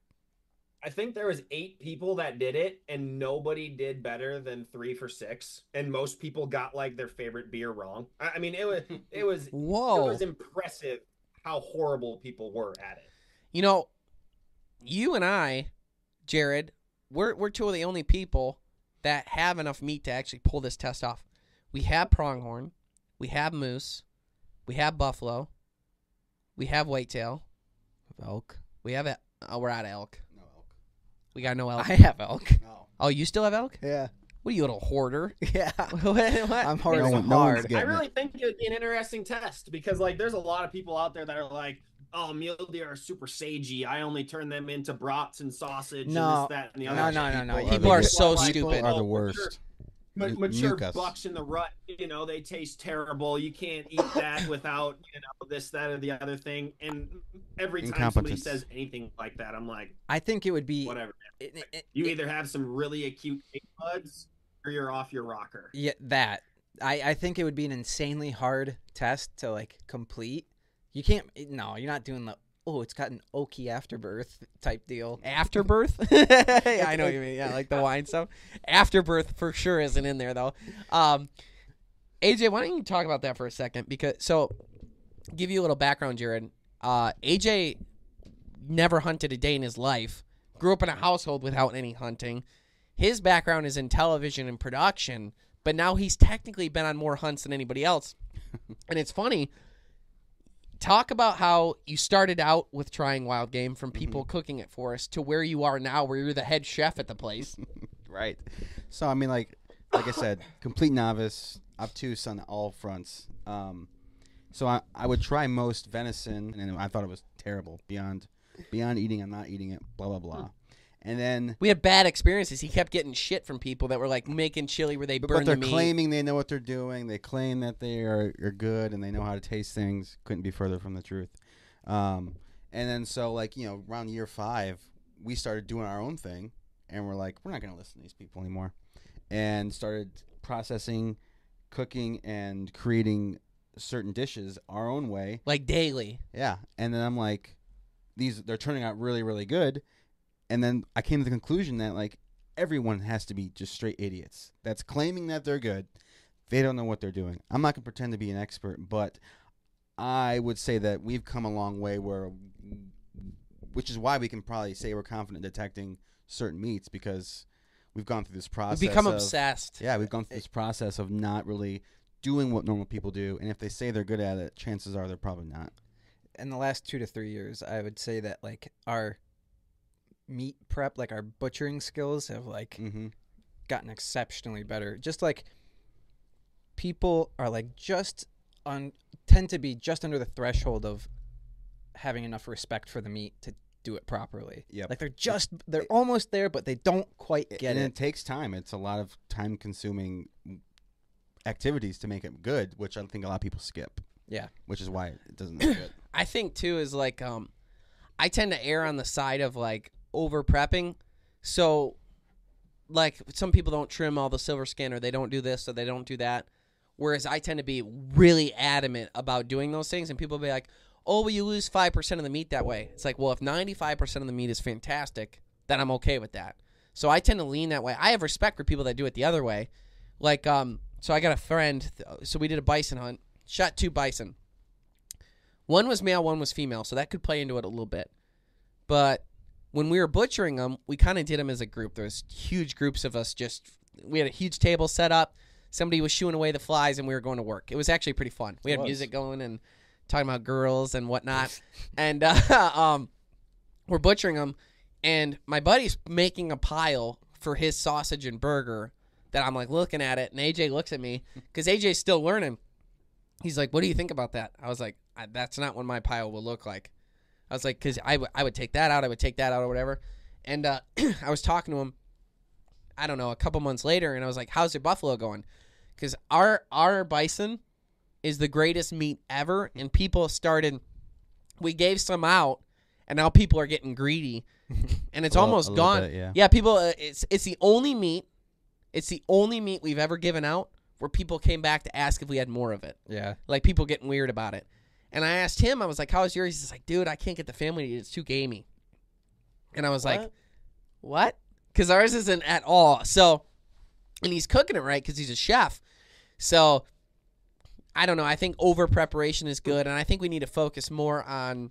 I think there was eight people that did it, and nobody did better than three for six. And most people got like their favorite beer wrong. I I mean, it <laughs> was it was whoa, it was impressive how horrible people were at it. You know, you and I, Jared, we're we're two of the only people that have enough meat to actually pull this test off. We have pronghorn, we have moose, we have buffalo, we have whitetail, Elk. we have el- oh, we're out of elk. No elk. We got no elk. I have elk. No. oh, you still have elk? Yeah. What are you, little hoarder? <laughs> Yeah. <laughs> what? what? I'm hard. No no hard. getting I it. really think it would be an interesting test because like there's a lot of people out there that are like, oh, mule deer are super sagey. I only turn them into brats and sausage No. and this, that, and the No, other. no, no, no. People People are are so People stupid. Are the Oh, worst. Ma- mature mucus. bucks in the rut, you know, they taste terrible. You can't eat that <coughs> without, you know, this, that, or the other thing. And every time somebody says anything like that, I'm like, I think it would be. whatever. it- it- it- You either have some really acute taste buds or you're off your rocker. Yeah, that. I, I think it would be an insanely hard test to like complete. You can't. No, you're not doing the. Oh, it's got an oaky afterbirth type deal. Afterbirth? <laughs> yeah, I know what you mean. Yeah, like the <laughs> wine stuff. Afterbirth for sure isn't in there though. Um, AJ, why don't you talk about that for a second? Because so, give you a little background, Jared. Uh, AJ never hunted a day in his life. Grew up in a household without any hunting. His background is in television and production, but now he's technically been on more hunts than anybody else. <laughs> and it's funny. Talk about how you started out with trying wild game from people cooking it for us to where you are now, where you're the head chef at the place. <laughs> Right. So I mean, like, like I said, <coughs> complete novice, obtuse on all fronts. Um, so I, I would try most venison, and I thought it was terrible, beyond, beyond eating. I'm not eating it. Blah blah blah. And then, We had bad experiences. He kept getting shit from people that were like making chili where they but, burn but they're the claiming they know what they're doing. They claim that they are, are good and they know how to taste things. Couldn't be further from the truth. Um, and then so like you know, around year five, we started doing our own thing, and we're like, we're not gonna listen to these people anymore, and started processing, cooking, and creating certain dishes our own way. like daily. Yeah, and then I'm like, these they're turning out really really good, and then I came to the conclusion that like everyone has to be just straight idiots. That's claiming that they're good. They don't know what they're doing. I'm not gonna pretend to be an expert, but I would say that we've come a long way where, which is why we can probably say we're confident detecting certain meats because we've gone through this process. We've become of- obsessed. yeah, we've gone through eh. this process of not really doing what normal people do, and if they say they're good at it, chances are they're probably not. In the last two to three years, I would say that like our meat prep, like our butchering skills, have like Mm-hmm. gotten exceptionally better. Just like people are like just on tend to be just under the threshold of having enough respect for the meat to do it properly. Yeah. Like they're just they're almost there, but they don't quite get and it. it takes time. It's a lot of time consuming activities to make it good, which I think a lot of people skip. Yeah. Which is why it doesn't look good. <coughs> I think too is like um I tend to err on the side of like over prepping. So like some people don't trim all the silver skin or they don't do this or they don't do that. Whereas I tend to be really adamant about doing those things and people be like, "Oh, well you lose 5% of the meat that way." It's like, "Well, if 95% of the meat is fantastic, then I'm okay with that." So I tend to lean that way. I have respect for people that do it the other way. Like um so I got a friend so we did a bison hunt. Shot two bison. One was male, one was female, so that could play into it a little bit. But when we were butchering them, we kind of did them as a group. There was huge groups of us. Just we had a huge table set up. Somebody was shooing away the flies, and we were going to work. It was actually pretty fun. We had was. music going and talking about girls and whatnot. <laughs> and uh, <laughs> um, we're butchering them, and my buddy's making a pile for his sausage and burger. That I'm like looking at it, and AJ looks at me because AJ's still learning. He's like, "What do you think about that?" I was like, "That's not what my pile will look like." I was like, "Cause I would I would take that out, I would take that out, or whatever." And uh, <clears throat> I was talking to him. I don't know, a couple months later, and I was like, "How's your buffalo going?" Because our our bison is the greatest meat ever, and people started. We gave some out, and now people are getting greedy, <laughs> and it's little- almost gone. bit, yeah. yeah, people. Uh, it's it's the only meat. It's the only meat we've ever given out where people came back to ask if we had more of it. Yeah. Like people getting weird about it. And I asked him, I was like, "How's yours?" He's like, "Dude, I can't get the family. It's too gamey." And I was like, "What?" Because ours isn't at all. So, and he's cooking it right because he's a chef. So, I don't know. I think over preparation is good, and I think we need to focus more on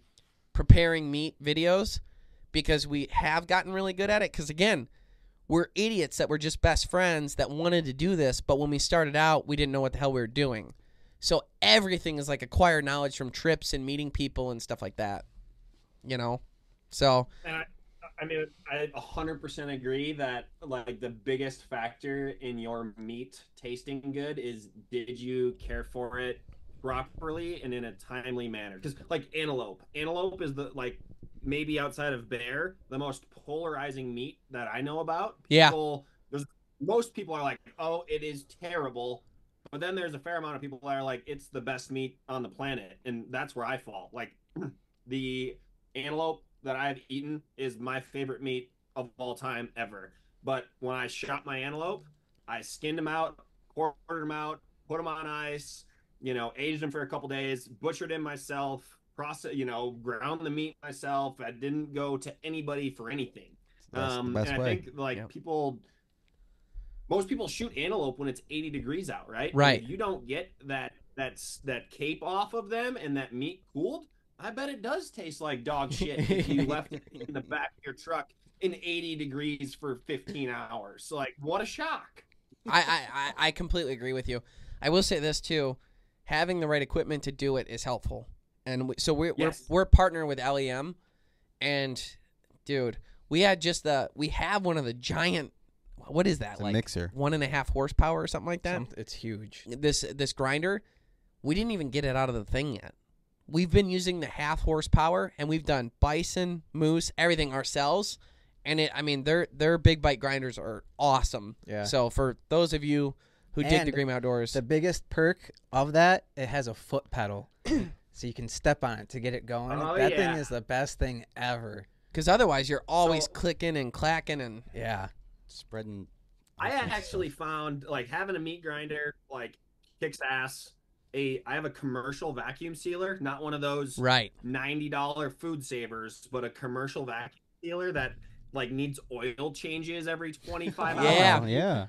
preparing meat videos because we have gotten really good at it. Because again, we're idiots that were just best friends that wanted to do this, but when we started out, we didn't know what the hell we were doing. So everything is like acquired knowledge from trips and meeting people and stuff like that. You know? So And I, I mean, I 100% agree that like the biggest factor in your meat tasting good is did you care for it properly and in a timely manner? Because like antelope, antelope is the like maybe outside of bear the most polarizing meat that I know about. Yeah. There's most people are like, oh, it is terrible. But then there's a fair amount of people that are like, it's the best meat on the planet, and that's where I fall. Like <clears throat> the antelope that I've eaten is my favorite meat of all time ever. But when I shot my antelope, I skinned them out, quartered them out, put them on ice, you know, aged them for a couple days, butchered them myself, process, you know, ground the meat myself. I didn't go to anybody for anything. That's um, best and I way. think like Yep. people, most people shoot antelope when it's 80 degrees out, right? Right. If you don't get that that's that cape off of them and that meat cooled, I bet it does taste like dog <laughs> shit if you left it in the back of your truck in 80 degrees for 15 hours. Like, what a shock! I, I, I, I completely agree with you. I will say this too: having the right equipment to do it is helpful. And we, so we're, Yes. we're we're partnering with LEM, and dude, we had just the we have one of the giant. What is that It's a like? mixer. One and a half horsepower or something like that. Some- it's huge. this this grinder, we didn't even get it out of the thing yet. We've been using the half horsepower, and we've done bison, moose, everything ourselves. And it, I mean, their their big bite grinders are awesome. Yeah. So for those of you who dig the Green Outdoors, The biggest perk of that, it has a foot pedal. <coughs> so you can step on it to get it going. Oh, that yeah. thing is the best thing ever. because otherwise you're always So- clicking and clacking and Yeah. Spreading. I actually stuff. found like having a meat grinder like kicks ass. A I have a commercial vacuum sealer, not one of those right. ninety dollar food savers, but a commercial vacuum sealer that like needs oil changes every twenty five <laughs> Yeah. hours. Oh, yeah.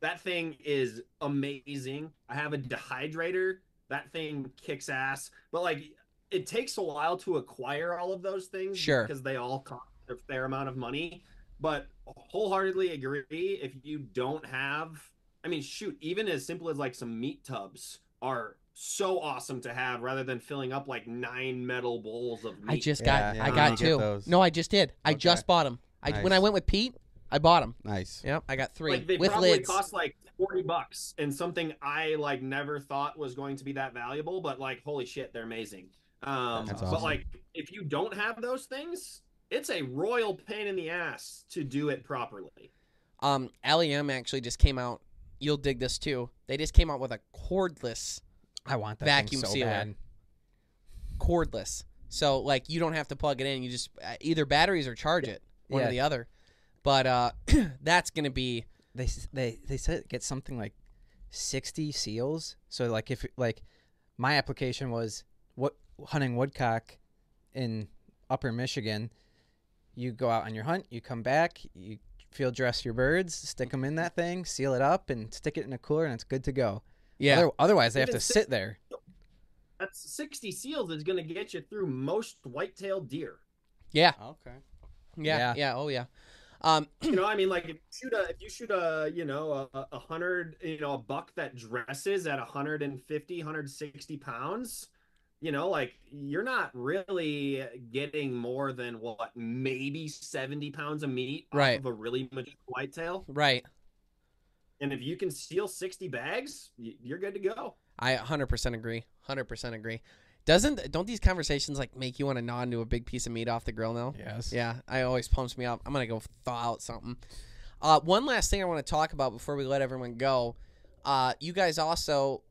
That thing is amazing. I have a dehydrator. That thing kicks ass. But like it takes a while to acquire all of those things Sure. because they all cost a fair amount of money. But wholeheartedly agree if you don't have I mean shoot, even as simple as like some meat tubs are so awesome to have rather than filling up like nine metal bowls of meat. I just got yeah, I I got need to get two. No, I just did. I Okay. just bought them. I when I went with Pete, I bought them. Nice. Yep, I got three like they with probably lids. cost like 40 bucks and something i like never thought was going to be that valuable but like holy shit they're amazing um That's but like if you don't have those things it's a royal pain in the ass to do it properly Um, LEM actually just came out. You'll dig this too. They just came out with a cordless, I want that Vacuum thing so sealer. bad. cordless. So like you don't have to plug it in. You just uh, either batteries or charge it, one or the other. But uh, <clears throat> that's gonna be They they they said get something like 60 seals. So like if like my application was what hunting woodcock in upper Michigan, you go out on your hunt, you come back, you field dress your birds, stick them in that thing, seal it up and stick it in a cooler and it's good to go. yeah. Other- otherwise they have to sit there. that's 60 seals is going to get you through most white-tailed deer yeah, Okay. yeah, yeah, Yeah. Oh yeah. Um, <clears throat> you know i mean like if you shoot a if you shoot a you know a, a hundred you know a buck that dresses at 150 160 pounds you know, like you're not really getting more than what maybe 70 pounds of meat Right. off of a really mature whitetail. Right. And if you can seal 60 bags, you're good to go. I 100% agree. 100% agree. Doesn't don't these conversations like make you want to gnaw into a big piece of meat off the grill now? Yes. Yeah, I always pumps me up. I'm gonna go thaw out something. Uh, one last thing I want to talk about before we let everyone go. Uh, you guys also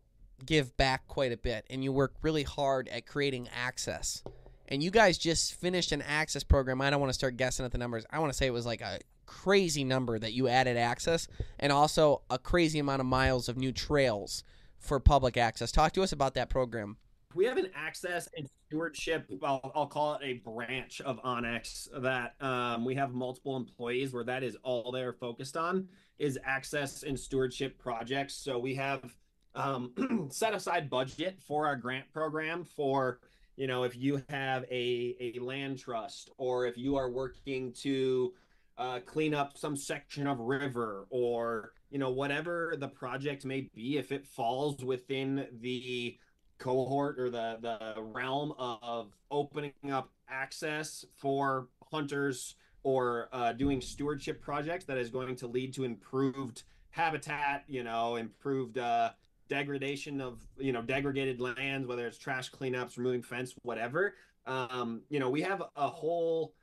give back quite a bit, and you work really hard at creating access. And you guys just finished an access program. I don't want to start guessing at the numbers. I want to say it was like a crazy number that you added access, and also a crazy amount of miles of new trails for public access. Talk to us about that program. We have an access and stewardship, I'll, I'll call it a branch of onX that um, we have multiple employees where that is all they're focused on is access and stewardship projects. So we have um, <clears throat> set aside budget for our grant program for, you know, if you have a, a land trust or if you are working to uh, clean up some section of river or, you know, whatever the project may be, if it falls within the cohort or the the realm of opening up access for hunters or uh, doing stewardship projects that is going to lead to improved habitat you know improved uh, degradation of you know degraded lands whether it's trash cleanups removing fence whatever um, you know we have a whole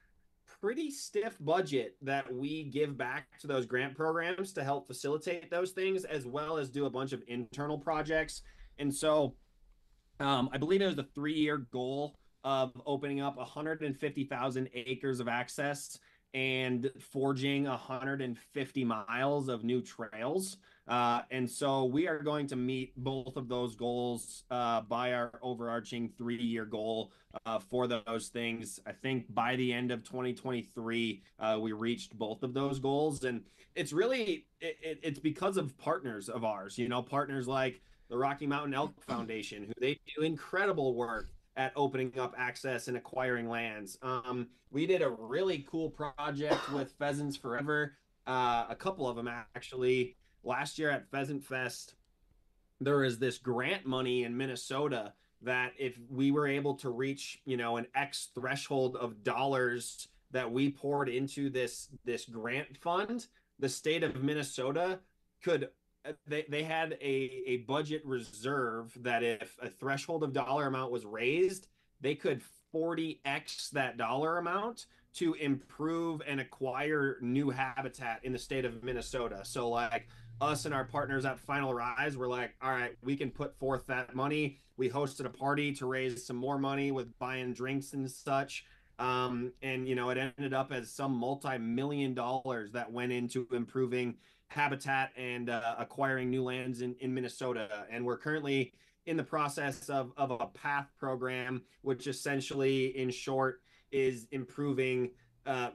pretty stiff budget that we give back to those grant programs to help facilitate those things as well as do a bunch of internal projects and so um, I believe it was a three-year goal of opening up 150,000 acres of access and forging 150 miles of new trails. Uh, and so we are going to meet both of those goals uh, by our overarching three-year goal uh, for those things. I think by the end of 2023, uh, we reached both of those goals, and it's really it, it, it's because of partners of ours. You know, partners like the Rocky Mountain Elk Foundation, who they do incredible work at opening up access and acquiring lands. Um, we did a really cool project with Pheasants Forever, uh, a couple of them actually. Last year at Pheasant Fest, there is this grant money in Minnesota that if we were able to reach, you know, an X threshold of dollars that we poured into this this grant fund, the state of Minnesota could they, they had a, a budget reserve that if a threshold of dollar amount was raised, they could 40x that dollar amount to improve and acquire new habitat in the state of Minnesota. So like us and our partners at Final Rise were like, all right, we can put forth that money. We hosted a party to raise some more money with buying drinks and such. Um, and you know, it ended up as some multi-million dollars that went into improving habitat and uh, acquiring new lands in, in Minnesota. And we're currently in the process of, of a PATH program, which essentially, in short, is improving uh,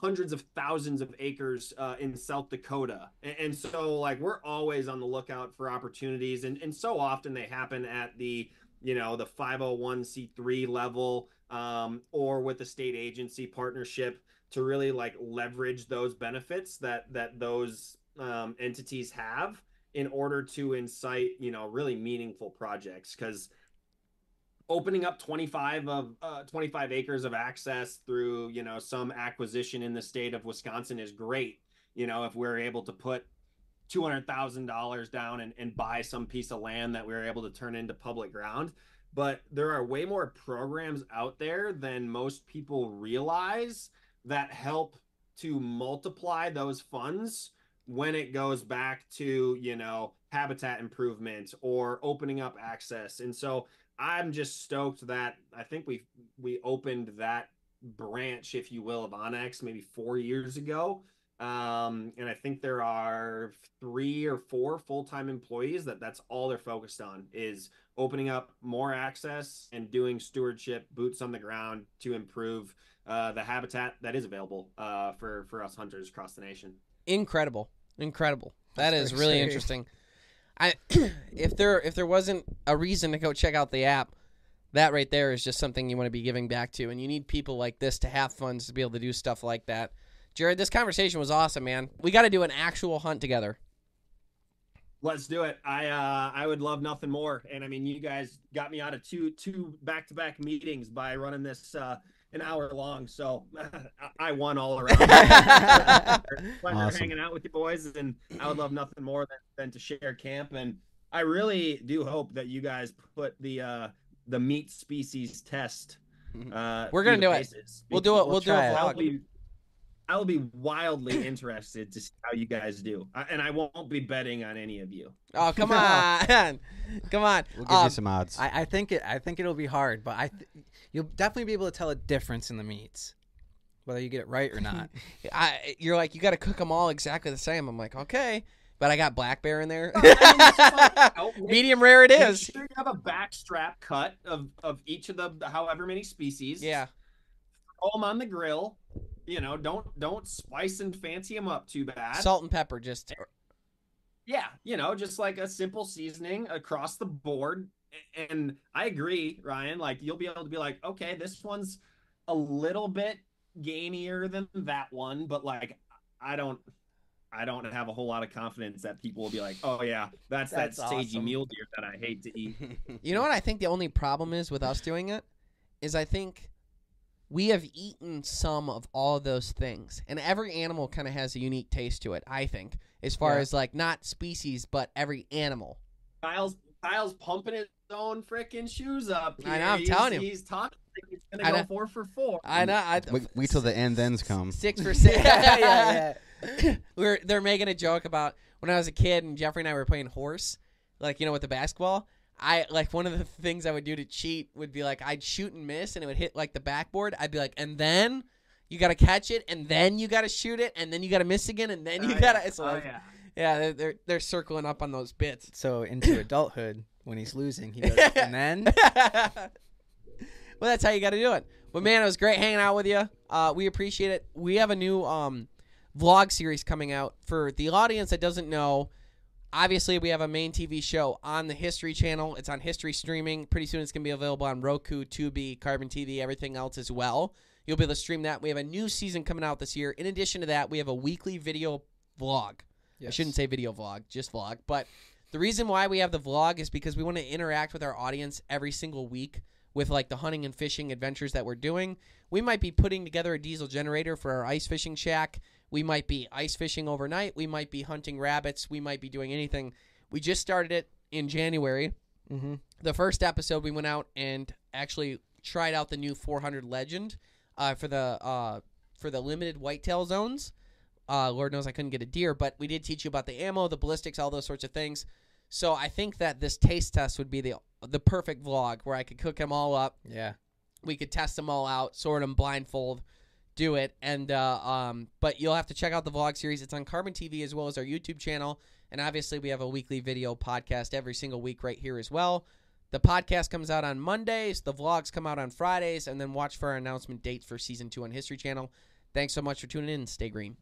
hundreds of thousands of acres uh, in South Dakota. And, and, so, like, we're always on the lookout for opportunities. And, and so often they happen at the, you know, the 501c3 level um, or with the state agency partnership to really like leverage those benefits that that those um, entities have in order to incite you know really meaningful projects because opening up 25 of uh, 25 acres of access through you know some acquisition in the state of wisconsin is great. You know if we're able to put $200000 down and, and buy some piece of land that we are able to turn into public ground. But there are way more programs out there than most people realize that help to multiply those funds when it goes back to you know habitat improvement or opening up access. And so i'm just stoked that i think we we opened that branch if you will of onX maybe four years ago um, and i think there are three or four full-time employees that that's all they're focused on is opening up more access and doing stewardship boots on the ground to improve uh, the habitat that is available uh, for for us hunters across the nation. Incredible, incredible. That That's is really scary. interesting. I <clears throat> if there if there wasn't a reason to go check out the app, that right there is just something you want to be giving back to, and you need people like this to have funds to be able to do stuff like that. Jared, this conversation was awesome, man. We got to do an actual hunt together. Let's do it. I uh I would love nothing more. And I mean, you guys got me out of two two back to back meetings by running this uh an hour long. So <laughs> I won all around. <laughs> Pleasure Awesome. hanging out with you boys, and I would love nothing more than, than to share camp. And I really do hope that you guys put the uh the meat species test. Uh, We're gonna through do it. We'll do it. We'll We'll, do it. Vlog. be, I'll be wildly interested to see how you guys do, I, and I won't be betting on any of you. Oh come <laughs> on, <laughs> come on. We'll give Um, you some odds. I, I think it. I think it'll be hard, but I, th- you'll definitely be able to tell a difference in the meats, whether you get it right or not. <laughs> I, you're like, you got to cook them all exactly the same. I'm like, okay, but I got black bear in there. Medium rare it is. Make sure you have a backstrap cut of of each of the however many species. Yeah. throw them on the grill. You know, don't don't spice and fancy them up too bad. Salt and pepper, just Yeah, you know, just like a simple seasoning across the board. And I agree, Ryan. Like you'll be able to be like, okay, this one's a little bit gainier than that one, but like I don't I don't have a whole lot of confidence that people will be like, oh yeah, that's, That's that stagey awesome. mule deer that I hate to <laughs> eat. You know what I think the only problem is with us doing it is I think we have eaten some of all of those things, and every animal kind of has a unique taste to it. I think, as far Yeah. as like not species, but every animal. Kyle's Kyle's pumping his own freaking shoes up. I know. I'm He's- telling you. he's talking. like He's I gonna know. go four for four. I know. I, wait, wait till the and thens come. <laughs> six for six. <laughs> Yeah, yeah, <laughs> we're they're making a joke about when I was a kid and Jeffrey and I were playing horse, like you know with the basketball. I like one of the things I would do to cheat would be like I'd shoot and miss and it would hit like the backboard. I'd be like, and then you got to catch it, and then you got to shoot it, and then you got to miss again, and then you Oh, got to. yeah. It's Oh, yeah. yeah, they're, they're they're circling up on those bits. So into <coughs> adulthood, when he's losing, he goes, <laughs> and then <laughs> well, that's how you got to do it. But man, it was great hanging out with you. Uh, we appreciate it. We have a new um, vlog series coming out for the audience that doesn't know. Obviously, we have a main TV show on the History Channel. It's on History Streaming. Pretty soon, it's gonna be available on Roku, Tubi, Carbon TV, everything else as well. You'll be able to stream that. We have a new season coming out this year. In addition to that, we have a weekly video vlog. I shouldn't say video vlog, just vlog. But the reason why we have the vlog is because we want to interact with our audience every single week with like the hunting and fishing adventures that we're doing. We might be putting together a diesel generator for our ice fishing shack. We might be ice fishing overnight. We might be hunting rabbits. We might be doing anything. We just started it in January. Mhm. The first episode, we went out and actually tried out the new 400 Legend uh, for the uh, for the limited whitetail zones. Uh, Lord knows I couldn't get a deer, but we did teach you about the ammo, the ballistics, all those sorts of things. So I think that this taste test would be the the perfect vlog where I could cook them all up. yeah, We could test them all out, sort them blindfold, do it. And uh, um, but you'll have to check out the vlog series. It's on Carbon TV as well as our YouTube channel. And obviously, we have a weekly video podcast every single week right here as well. The podcast comes out on Mondays. The vlogs come out on Fridays. And then watch for our announcement dates for season two on History Channel. Thanks so much for tuning in. Stay green.